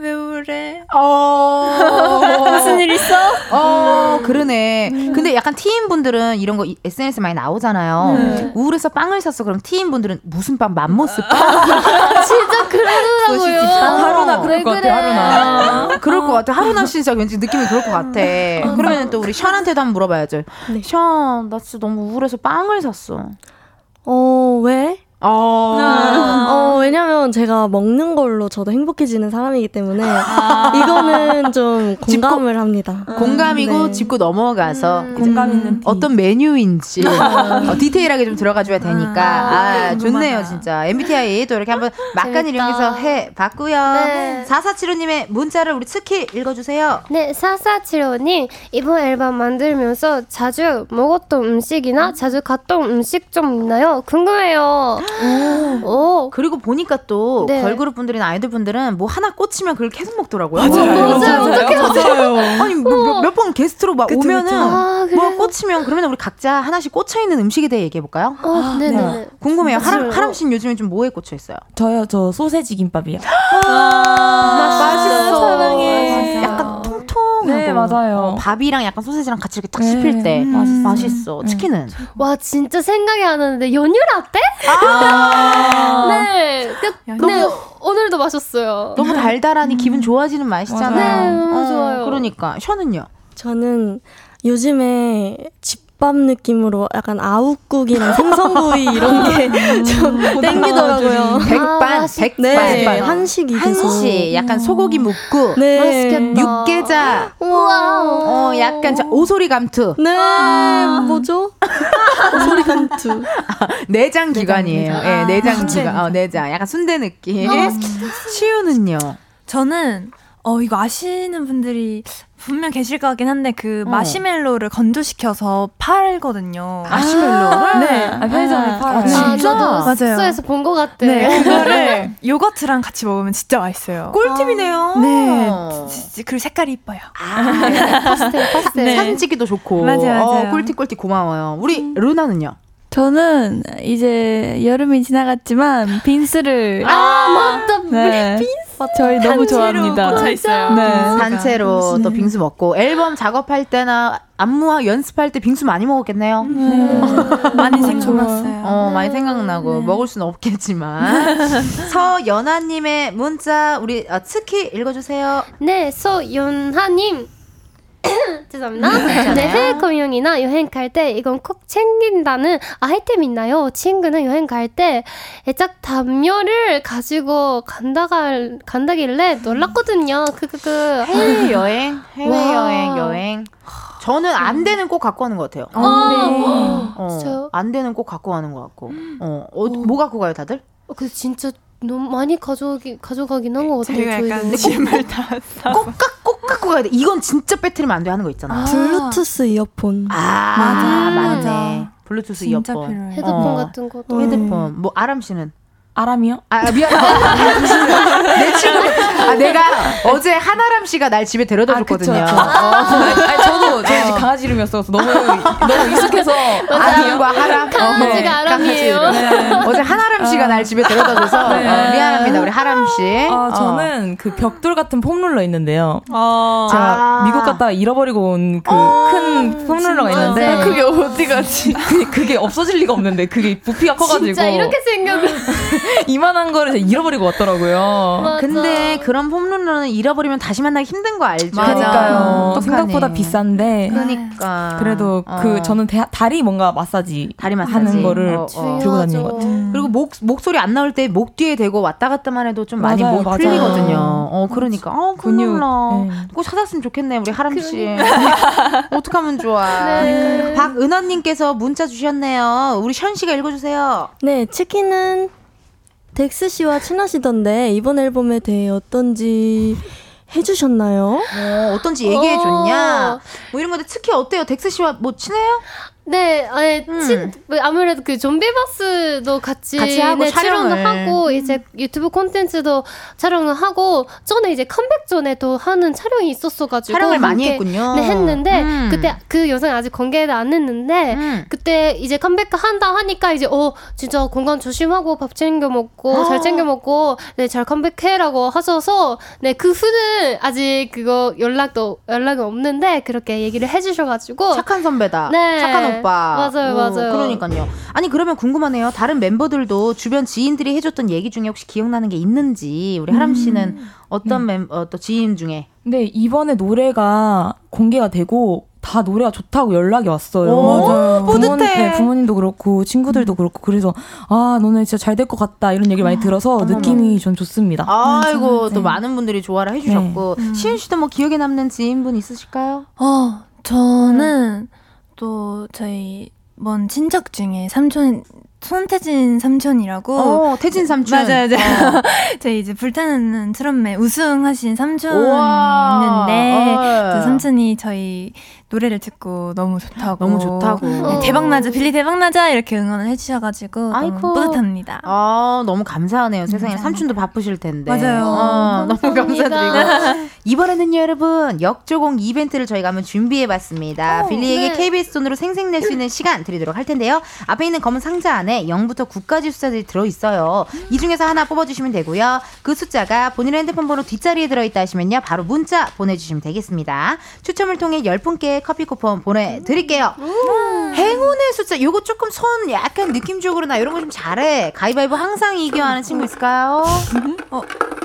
왜 우울해? 어 무슨 일 있어? 어 그러네. 근데 약간 T인 분들은 이런 거 SNS 많이 나오잖아요. 우울해서 빵을 샀어. 그럼 T인 분들은 무슨 빵 맘모스 빵? 진짜 그러더라고요. 하루나 그럴 왜것 같아? 하루나. 그럴 것 같아. 하루나 씨 진짜 왠지 느낌이 그럴 것 같아. 그러면 또 우리 션한테도 한번 물어봐야죠. 션, 나 진짜 너무 우울해서 빵을 샀어. 어, 왜? 어. 어, 왜냐면 제가 먹는 걸로 저도 행복해지는 사람이기 때문에 이거는 좀 공감을 합니다. 공감이고 네. 짚고 넘어가서 이제 공감 있는. 어떤 메뉴인지 어, 디테일하게 좀 들어가줘야 되니까 아, 좋네요 진짜 MBTI 또 이렇게 한번 막간을. 이용해서 해 봤고요 네. 4475님의 문자를 우리 특히 읽어주세요 네, 사사치료님 이번 앨범 만들면서 자주 먹었던 음식이나 자주 갔던 음식점 있나요? 궁금해요. 오, 그리고 보니까 또 네. 걸그룹 분들이나 아이돌 분들은 뭐 하나 꽂히면 그걸 계속 먹더라고요 맞아요. 맞아요. 어떻게 맞아요. 아니 몇번 게스트로 막 오면은 아, 그래요? 뭐 꽂히면 그러면 우리 각자 하나씩 꽂혀 있는 음식에 대해 얘기해 볼까요? 어, 네네. 궁금해요. 하람 맞아요. 하람 씨는 요즘에 좀 뭐에 꽂혀 있어요? 저요, 저 소세지 김밥이요. 맛있어. 사랑해. 약간 네, 맞아요. 어, 밥이랑 약간 소세지랑 같이 이렇게 딱 네. 씹힐 때 음. 맛있어. 맛있어. 치킨은 와, 진짜 생각이 안 나는데 연유 라떼? 아. 네. 그, 네, 오늘도 마셨어요. 너무 달달하니 기분 좋아지는 맛이잖아요. 맞아요. 네, 너무 어, 좋아요. 그러니까 션은요. 저는 요즘에 집 밥 느낌으로 약간 아욱국이랑 생선구이 이런 게좀 땡기더라고요. 백반, 백반, 네, 백반. 한식이 한식, 약간 소고기 묵국, 네. 맛있겠다. 육개자, 우와. 어, 약간 저 오소리 감투, 네, 뭐죠? 소리 감투. 내장 기관이에요. 예, 아, 내장. 기관. 어, 내장. 약간 순대 느낌. 아, 시우는요. 저는 어 이거 아시는 분들이 분명 계실 것 같긴 한데 그 어. 마시멜로를 건조시켜서 팔거든요. 마시멜로를? 네. 아, 편의점에 팔아요. 아, 진짜? 나도 맞아요. 숙소에서 본 것 같아. 네, 그거를 요거트랑 같이 먹으면 진짜 맛있어요. 꿀팁이네요. 네, 진짜 그리고 색깔이 이뻐요. 아, 파스텔, 파스텔. 네. 사진 찍기도 좋고. 맞아요, 맞아요. 어, 꿀팁 꿀팁 고마워요. 우리 루나는요? 저는 이제 여름이 지나갔지만 빈스를 아, 맞다. 네. 저희 너무 좋아합니다. 꽂혀 있어요. 네. 단체로 또 빙수 먹고 앨범 작업할 때나 안무와 연습할 때 빙수 많이 먹었겠네요. 많이 생각났어요. 어, 많이 생각나고 먹을 수는 없겠지만 서연아님의 문자 우리 어, 특히 읽어주세요. 네, 소윤하님. 죄송합니다. 괜찮아요. 네, 해외 공연이나 여행 갈 때 이건 꼭 챙긴다는 아이템 있나요? 친구는 여행 갈 때 애착 담요를 가지고 간다가 간다길래 놀랐거든요. 그그그 해외 여행, 해외 와. 여행, 여행. 저는 안 되는 꼭 갖고 가는 것 같아요. 어, 어, 진짜요? 안 되는 꼭 갖고 가는 것 같고. 어, 어, 뭐 갖고 가요, 다들? 어, 그 진짜 너무 많이 가져가기 가져가긴 한 것 같아요. 저희가 약간. 짐을 다 싸고 꼭, 가- 꼭 갖고 가야 돼. 이건 진짜 빼트리면 안 돼 하는 거 있잖아. 블루투스 이어폰. 아, 맞아. 맞아. 블루투스 진짜 이어폰. 필요해. 헤드폰 어. 같은 것도. 헤드폰. 뭐 아람 씨는? 아람이요? 아 미안. 내 친구. 아 내가 어제 한아람 씨가 날 집에 데려다 줬거든요. 그쵸, 그쵸. 어. 아니, 저도 저희 집 강아지 이름이었어서 너무 너무 익숙해서 아람과 하람. 강아지가 네, 아람이에요. 강아지 이름. 어제 한아람 씨가 날 집에 데려다 줘서 네. 어, 미안합니다 우리 하람 씨. 아, 어. 저는 그 벽돌 같은 폼롤러 있는데요. 어. 제가 아. 미국 갔다가 잃어버리고 온 그 큰 폼롤러가 있는데 아, 그게 어디 갔지? 그, 그게 없어질 리가 없는데 그게 부피가 커 가지고 진짜 이렇게 생겼는. 이만한 거를 제가 잃어버리고 왔더라고요. 맞아. 근데 그런 폼롤러는 잃어버리면 다시 만나기 힘든 거 알죠? 그러니까요. 어떡하니. 생각보다 비싼데 그러니까. 그래도 어. 그 저는 대, 다리 뭔가 마사지 다리 마사지 하는 거를 어, 어. 들고 다니는 것 같아요. 그리고 목 목소리 안 나올 때 목 뒤에 대고 왔다 갔다만 해도 좀 많이 맞아요, 목 맞아요. 풀리거든요. 어 그러니까 어 근육, 폼롤러 네. 꼭 찾았으면 좋겠네 우리 하람 씨. 어떡하면 좋아. 네. 박은하님께서 문자 주셨네요. 우리 션 씨가 읽어주세요. 네, 치킨은 덱스 씨와 친하시던데 이번 앨범에 대해 어떤지 해주셨나요? 어, 어떤지 얘기해 줬냐? 뭐 이런 건데 특히 어때요? 덱스 씨와 뭐 친해요? 네, 아니, 음. 친, 뭐 아무래도 그 좀비버스도 같이, 같이 하고 네, 촬영을. 하고, 이제 유튜브 콘텐츠도 촬영을 하고, 전에 이제 컴백 전에도 하는 촬영이 있었어가지고. 촬영을 많이 했군요. 네, 했는데, 음. 그때 그 영상 아직 공개를 안 했는데, 음. 그때 이제 컴백 한다 하니까 이제, 어, 진짜 건강 조심하고 밥 챙겨 먹고, 아. 잘 챙겨 먹고, 네, 잘 컴백해라고 하셔서, 네, 그 후는 아직 그거 연락도, 연락은 없는데, 그렇게 얘기를 해주셔가지고. 착한 선배다. 네. 착한 오빠. 맞아요, 어, 맞아요. 그러니까요. 아니 그러면 궁금하네요. 다른 멤버들도 주변 지인들이 해줬던 얘기 중에 혹시 기억나는 게 있는지 우리 하람 씨는 어떤 멤, 어, 또 지인 중에 근데 이번에 노래가 공개가 되고 다 노래가 좋다고 연락이 왔어요. 오, 맞아요. 부모, 뿌듯해. 네, 부모님도 그렇고 친구들도 그렇고 그래서 아 너네 진짜 잘 될 것 같다 이런 얘기 많이 들어서 느낌이 전 좋습니다. 아이고 또 네. 많은 분들이 좋아를 해주셨고 시은 씨도 뭐 기억에 남는 지인분 있으실까요? 어, 저는 또 저희 먼 친척 중에 삼촌 손태진 삼촌이라고 어 태진 삼촌 맞아요, 맞아요. 어. 저희 이제 불타는 트롯맨 우승하신 삼촌이 우와. 있는데 어. 그 삼촌이 저희 노래를 듣고 너무 좋다고 너무 좋다고. 네, 대박 나자 빌리 대박 나자 이렇게 응원을 해주셔가지고 아이고. 너무 뿌듯합니다. 아 너무 감사하네요. 세상에 삼촌도 바쁘실 텐데. 맞아요. 어, 너무 감사합니다. 감사드리고 이번에는요 여러분 역조공 이벤트를 저희가 한번 준비해봤습니다. 빌리에게 네. KBS 돈으로 생생낼 수 있는 시간 드리도록 할 텐데요. 앞에 있는 검은 상자 안에 0부터 9까지 숫자들이 들어있어요. 이 중에서 하나 뽑아주시면 되고요. 그 숫자가 본인의 핸드폰 번호 뒷자리에 들어있다 하시면요 바로 문자 보내주시면 되겠습니다. 추첨을 통해 10분께 커피 쿠폰 보내드릴게요. 행운의 숫자 요거 조금 손 약간 느낌적으로 나 이런 거 좀 잘해 가위바위보 항상 이겨하는 친구 있을까요?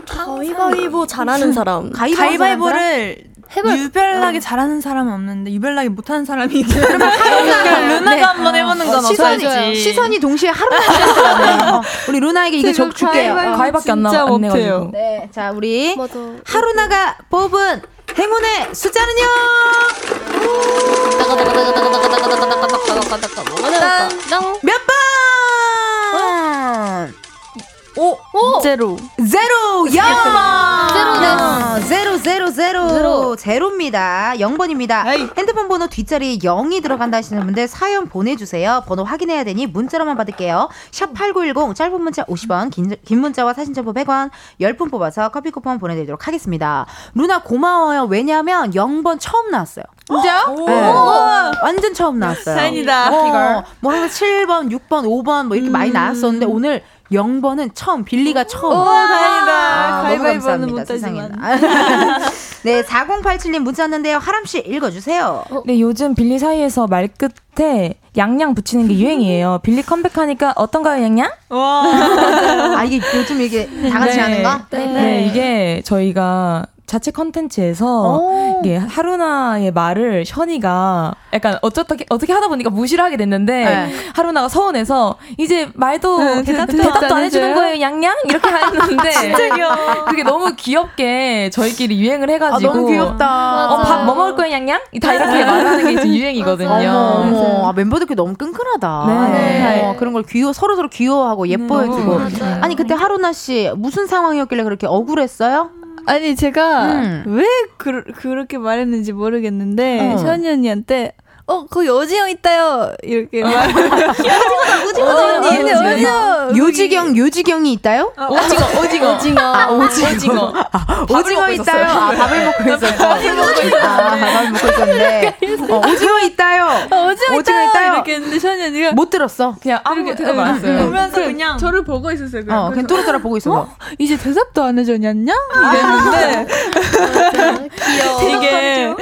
가위바위보 잘하는 사람. 가위바위보 를 해볼- 유별나게 잘하는 사람은 없는데 유별나게 못하는 사람이 있어요. 그럼 루나가 한번 해보는 건 시선이 어떨지. 시선이 동시에 하루나 어, 우리 루나에게 이게 적 줄게요. 어. 가위밖에 안. 내가지고. 네, 자 우리 맞아. 하루나가 뽑은 행운의 숫자는요. 몇 번? 오, 제로. 제로 영. 제로네. 제로 제로 제로 제로. 제로입니다. 0번입니다. 핸드폰 번호 뒷자리에 0이 들어간다 하시는 분들 사연 보내주세요. 번호 확인해야 되니 문자로만 받을게요. 샵 8910 짧은 문자 50원 긴, 긴 문자와 사진 첨부 100원 10분 뽑아서 커피 쿠폰 보내드리도록 하겠습니다. 루나 고마워요. 왜냐하면 0번 처음 나왔어요. 진짜요? 네. 완전 처음 나왔어요. 다행이다. 어, 뭐 항상 7번, 6번, 5번 뭐 이렇게 많이 나왔었는데 오늘 0번은 처음 빌리가 처음. 오, 다행이다. 아, 너무 가위바위보는 감사합니다. 못하지만. 세상에나. 네, 4087님 문자 왔는데요. 하람 씨 읽어 주세요. 네, 요즘 빌리 사이에서 말 끝에 양양 붙이는 게 유행이에요. 빌리 컴백하니까 어떤가요, 양양? 아 이게 요즘 이게 다 같이 네. 하는 거? 네. 이게 저희가 자체 컨텐츠에서 이게 하루나의 말을 션이가 약간 어떻게 어떻게 하다 보니까 무시를 하게 됐는데 네. 하루나가 서운해서 이제 말도 네, 대답, 대답- 대답도 대답도 안안 해주는 해줘요? 거예요 양양 이렇게 했는데 진짜 귀여워. 그게 너무 귀엽게 저희끼리 유행을 해가지고 아, 너무 귀엽다. 어, 밥 뭐 먹을 거예요 양양 다 이렇게 말하는 게 지금 유행이거든요. 어머, 어머. 아, 멤버들끼리 너무 끈끈하다. 네. 어, 그런 걸 귀여, 서로 서로 귀여워하고 예뻐해주고. 맞아요. 아니, 그때 하루나 씨, 무슨 상황이었길래 그렇게 억울했어요? 아니 제가 음. 왜 그, 그렇게 말했는지 모르겠는데 어. 션이 언니한테 어 거기 오징어 있다요 이렇게 말. 오징어다, 언니 언니 오징어. 요지경, 요지경이 있다요? 오징어 오징어 오징어. 아, 오징어. 오징어 먹고 있다요? 있었어요. 아, 밥을 먹고 있었어. 밥을 먹고 있었어. 아, 밥을 먹고 있었는데. 어, 오징어 있다요? 어, 오징어, 오징어 있다요. 있다요? 이렇게 했는데 션이 언니가 못 들었어. 그냥 아무 대답 안 응, 했어요. 응. 보면서 그래, 그냥 저를 보고 있었어요. 그냥. 어, 그냥 뚜루뚜루 보고 있어. 어? 이제 대답도 안 해줬냐? 이랬는데 귀여워. 되게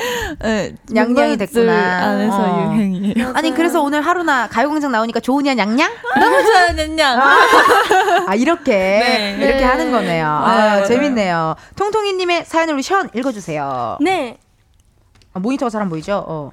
예, 양양이 됐구나. 안에서 어. 유행이에요. 아니, 그래서 오늘 하루나 가요광장 나오니까 좋으냐, 냥냥? 너무 좋아했냐? 아, 이렇게. 네. 이렇게 네. 하는 거네요. 아, 맞아요. 재밌네요. 통통이님의 사연을 우리 션 읽어주세요. 네. 아, 모니터가 잘 안 보이죠? 어.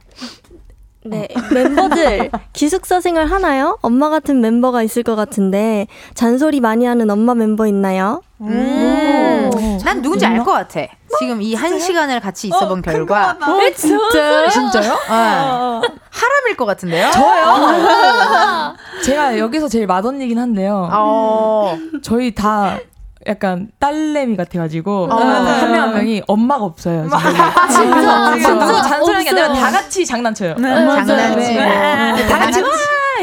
네, 멤버들 기숙사 생활 하나요? 엄마 같은 멤버가 있을 것 같은데 잔소리 많이 하는 엄마 멤버 있나요? 음. 난 누군지 알 것 같아. 지금 이 한 시간을 같이 있어본 결과. 어, 진짜? 진짜요? 어. 하람일 것 같은데요? 저요? 제가 여기서 제일 맏언니긴 한데요. 어. 저희 다 약간 딸내미 같아가지고 어. 한명한 명이 엄마가 없어요. 지금. 진짜, 진짜 잔소리하는 게 아니라. 다 같이 장난쳐요. 장난치고. 네. 다 같이 와이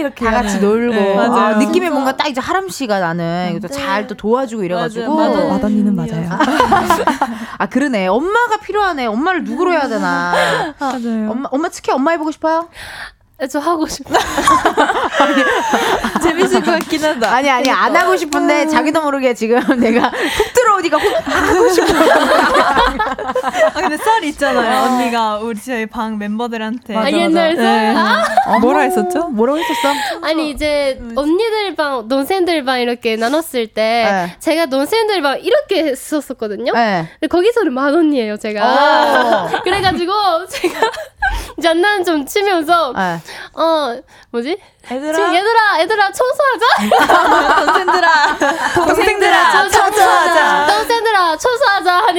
렇게 다 같이. 놀고. 네. 아, 맞아요. 느낌이 뭔가 딱 이제 하람 씨가 나는 또잘또 도와주고 이래가지고. 맞아요, 맞아요. 맏언니는 맞아요. 아, 그러네. 엄마가 필요하네. 엄마를 누구로 해야 되나. 맞아요. 엄마, 엄마 특히 엄마 해보고 싶어요? 저 하고 싶어. 재밌을 것 같긴 하다. 아니, 아니, 안 하고 싶은데 자기도 모르게 지금 내가 훅 들어오니까 훅 하고 싶어. 아, 근데 썰 있잖아요. 언니가 우리 저희 방 멤버들한테. 아, 옛날 썰. 네. 아, 뭐라 했었죠? 뭐라고 했었어? 아니 이제 언니들 방, 논생들 방 이렇게 나눴을 때 네. 제가 논생들 방 이렇게 썼었거든요. 네. 근데 거기서는 만 원이에요, 제가. 어. 그래가지고 제가 장난 좀 치면서 네. 어 뭐지? 얘들아. 지금 얘들아, 얘들아 청소하자. 동생들아. 동생들아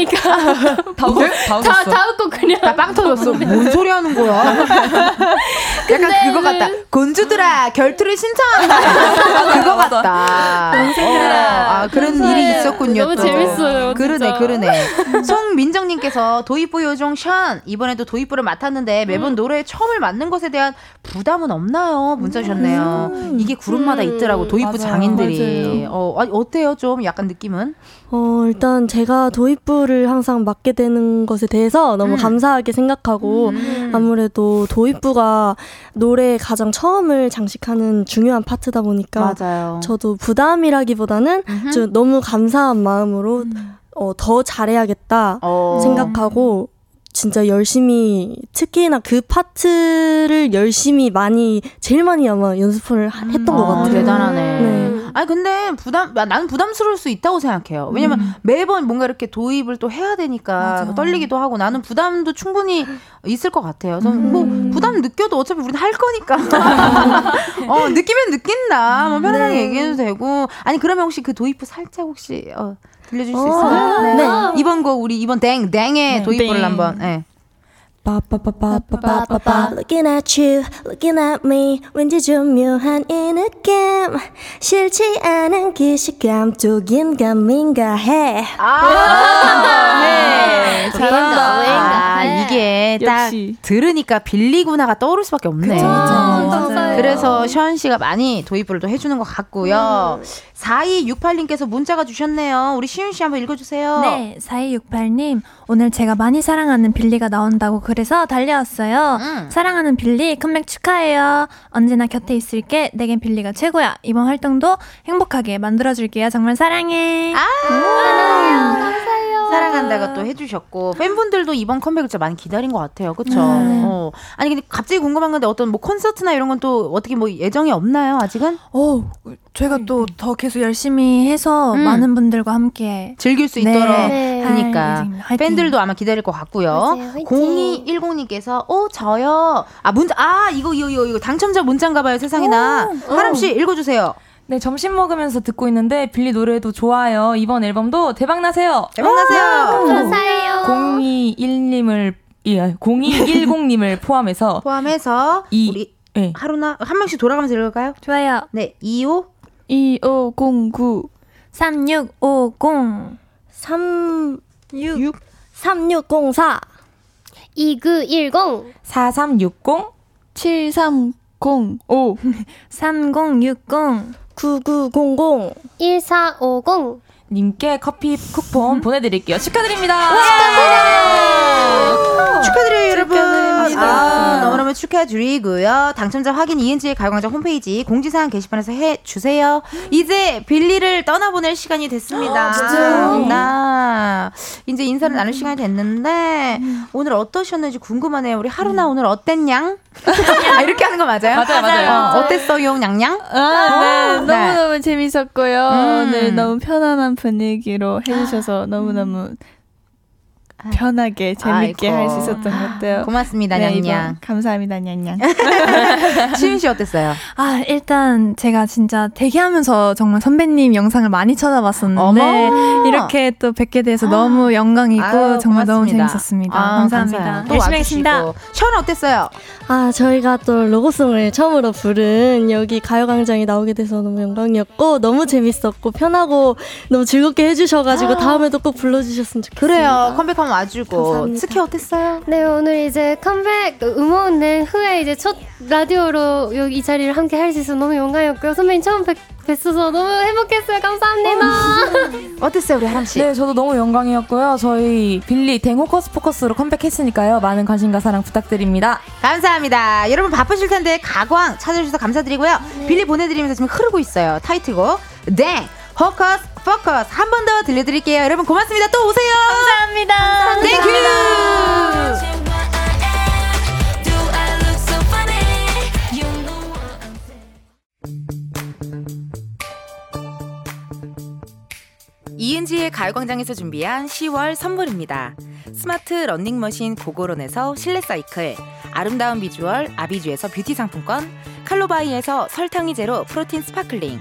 하니까 다 웃, 다 다. 다 웃고 그냥 나 빵 터졌어. 뭔 소리 하는 거야? 약간 그거 같다. 곤주들아, 결투를 신청한다. 그거 같다. 동생들아, 아, 그런. 일이 있었군요. 너무 또. 재밌어요, 그러네, 진짜. 그러네. 송민정님께서 도입부 요정 션 이번에도 도입부를 맡았는데 매번 음. 노래에 처음을 맡는 것에 대한 부담은 없나요? 문자 주셨네요. 이게 그룹마다 음. 있더라고 도입부 맞아요. 장인들이. 어, 아니, 어때요? 좀 약간 느낌은? 어, 일단 제가 도입부를 항상 맡게 되는 것에 대해서 너무 음. 감사하게 생각하고 아무래도 도입부가 노래에 가장 처음을 장식하는 중요한 파트다 보니까 맞아요. 저도 부담이라기보다는. 좀 너무 감사한 마음으로 어, 더 잘해야겠다 어. 생각하고 진짜 열심히 특히나 그 파트를 열심히 많이 제일 많이 아마 연습을 하- 했던 것 아, 같아요. 대단하네. 네. 아니 근데 부담 나- 나는 부담스러울 수 있다고 생각해요. 왜냐면 매번 뭔가 이렇게 도입을 또 해야 되니까 뭐 떨리기도 하고 나는 부담도 충분히 있을 것 같아요. 그래서 뭐 부담 느껴도 어차피 우리는 할 거니까. 어 느끼면 느낀다. 뭐 편하게 네. 얘기해도 되고. 아니 그러면 혹시 그 도입부 살짝 혹시 어, 들려줄 수 어, 있어요? 네. 이번 곡 우리 이번 땡 땡의 도입부를 한번. 예. 빠빠빠빠빠빠빠. Looking at you, looking at me 왠지 좀 묘한 이 느낌 싫지 않은 기시감 뚝인감인가 해 아, 네. 잘한다. 아, 이게 딱 역시. 들으니까 빌리구나가 떠오를 수밖에 없네. 그래서 션 씨가 많이 도입부를 또 해주는 것 같고요. 4268님께서 문자가 주셨네요. 우리 시윤 씨 한번 읽어주세요. 네, 4268님. 오늘 제가 많이 사랑하는 빌리가 나온다고 그래 서 달려왔어요. 음. 사랑하는 빌리, 컴백 축하해요. 언제나 곁에 있을게. 내겐 빌리가 최고야. 이번 활동도 행복하게 만들어줄게요. 정말 사랑해. 아, 사랑 한다. 기대가 또 해주셨고 팬분들도 이번 컴백을 진짜 많이 기다린 것 같아요. 그렇죠? 네. 어. 아니 근데 갑자기 궁금한 건데 어떤 뭐 콘서트나 이런 건 또 어떻게 뭐 예정이 없나요? 아직은? 어, 저희가 또 더 계속 열심히 해서 음. 많은 분들과 함께 즐길 수 네. 있도록 네. 그러니까 할 예정입니다. 화이팅. 팬들도 아마 기다릴 것 같고요. 맞아요. 화이팅. 0210님께서 어 저요. 아 문자 아 이거 이거 이거, 이거 당첨자 문자인가 봐요. 세상에나. 하람 씨 읽어 주세요. 네, 점심 먹으면서 듣고 있는데 빌리 노래도 좋아요. 이번 앨범도 대박 나세요. 대박 나세요. 감사해요. 021님을 예, 0210님을 포함해서 포함해서 이- 우리 네. 하루나 한 명씩 돌아가면서 읽을까요? 좋아요. 네. 25 2509 3650 36 3604 2910 4360 7305 3060 9900 1450 님께 커피 쿠폰 보내드릴게요. 축하드립니다. 축하드려요, 여러분. 축하드립니다. 아, 너무너무 축하드리고요. 당첨자 확인 이은지의 가요광장 홈페이지 공지사항 게시판에서 해 주세요. 이제 빌리를 떠나보낼 시간이 됐습니다. 진짜요? 나 이제 인사를 나눌 시간이 됐는데 오늘 어떠셨는지 궁금하네요. 우리 하루나 오늘 어땠냥? 아, 이렇게 하는 거 맞아요? 맞아요, 맞아요. 어, 어땠어요, 냥냥? 아, 네. 네. 너무너무 재밌었고요. 음. 네, 너무 편안한 분위기로 해주셔서 너무너무 편하게 재밌게. 할 수 있었던 것 같아요. 고맙습니다, 네, 냥냥. 감사합니다, 냥냥. 시윤 씨 어땠어요? 아, 일단 제가 진짜 대기하면서 정말 선배님 영상을 많이 찾아봤었는데 어머. 이렇게 또 뵙게 돼서 너무 영광이고 아유, 정말 너무 고맙습니다. 재밌었습니다. 아, 감사합니다. 또 열심히. 하겠습니다. 시원 어땠어요? 아, 저희가 또 로고송을 처음으로 부른 여기 가요광장에 나오게 돼서 너무 영광이었고, 너무 재밌었고, 편하고, 너무 즐겁게 해주셔가지고, 다음에도 꼭 불러주셨으면 좋겠습니다. 그래요. 컴백하면 와주고. 감사합니다. 츠키 어땠어요? 네 오늘 이제 컴백 음원 낸 후에 이제 첫 라디오로 여기 이 자리를 함께 할 수 있어서 너무 영광이었고요 선배님 처음 뵙, 뵀어서 너무 행복했어요 감사합니다 어땠어요, 우리 하람 씨? 네, 저도 너무 영광이었고요. 저희 빌리 DANG! hocus pocus로 컴백했으니까요. 많은 관심과 사랑 부탁드립니다. 감사합니다. 여러분 바쁘실 텐데 가광 찾아주셔서 감사드리고요. 빌리 보내드리면서 지금 흐르고 있어요. 타이틀곡 DANG! hocus pocus 한 번 더 들려드릴게요. 여러분 고맙습니다. 또 오세요. 감사합니다. Thank you. 이은지의 가요광장에서 준비한 10월 선물입니다. 스마트 러닝머신 고고런에서 실내 사이클, 아름다운 비주얼 아비주에서 뷰티 상품권, 칼로바이에서 설탕이 제로 프로틴 스파클링,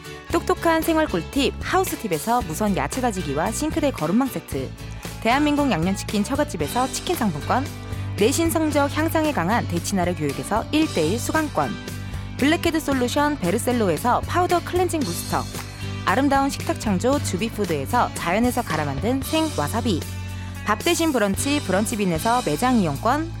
똑똑한 생활 꿀팁 하우스팁에서 무선 야채 다지기와 싱크대 거름망 세트 대한민국 양념치킨 처갓집에서 치킨 상품권 내신 성적 향상에 강한 대치나래 교육에서 1대1 수강권 블랙헤드 솔루션 베르셀로에서 파우더 클렌징 부스터 아름다운 식탁 창조 주비푸드에서 자연에서 갈아 만든 생 와사비 밥 대신 브런치 브런치빈에서 매장 이용권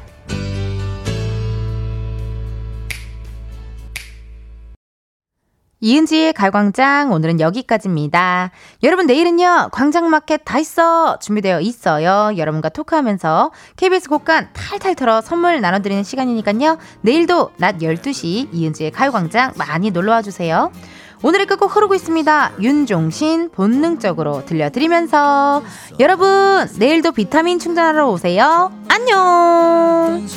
이은지의 갈광장 오늘은 여기까지입니다. 여러분 내일은요 광장마켓 다 있어 준비되어 있어요. 여러분과 토크하면서 KBS 곡간 탈탈 털어 선물 나눠드리는 시간이니까요. 내일도 낮 12시 이은지의 가요광장 많이 놀러와 주세요. 오늘의 끝곡 흐르고 있습니다. 윤종신 본능적으로 들려드리면서 여러분 내일도 비타민 충전하러 오세요. 안녕.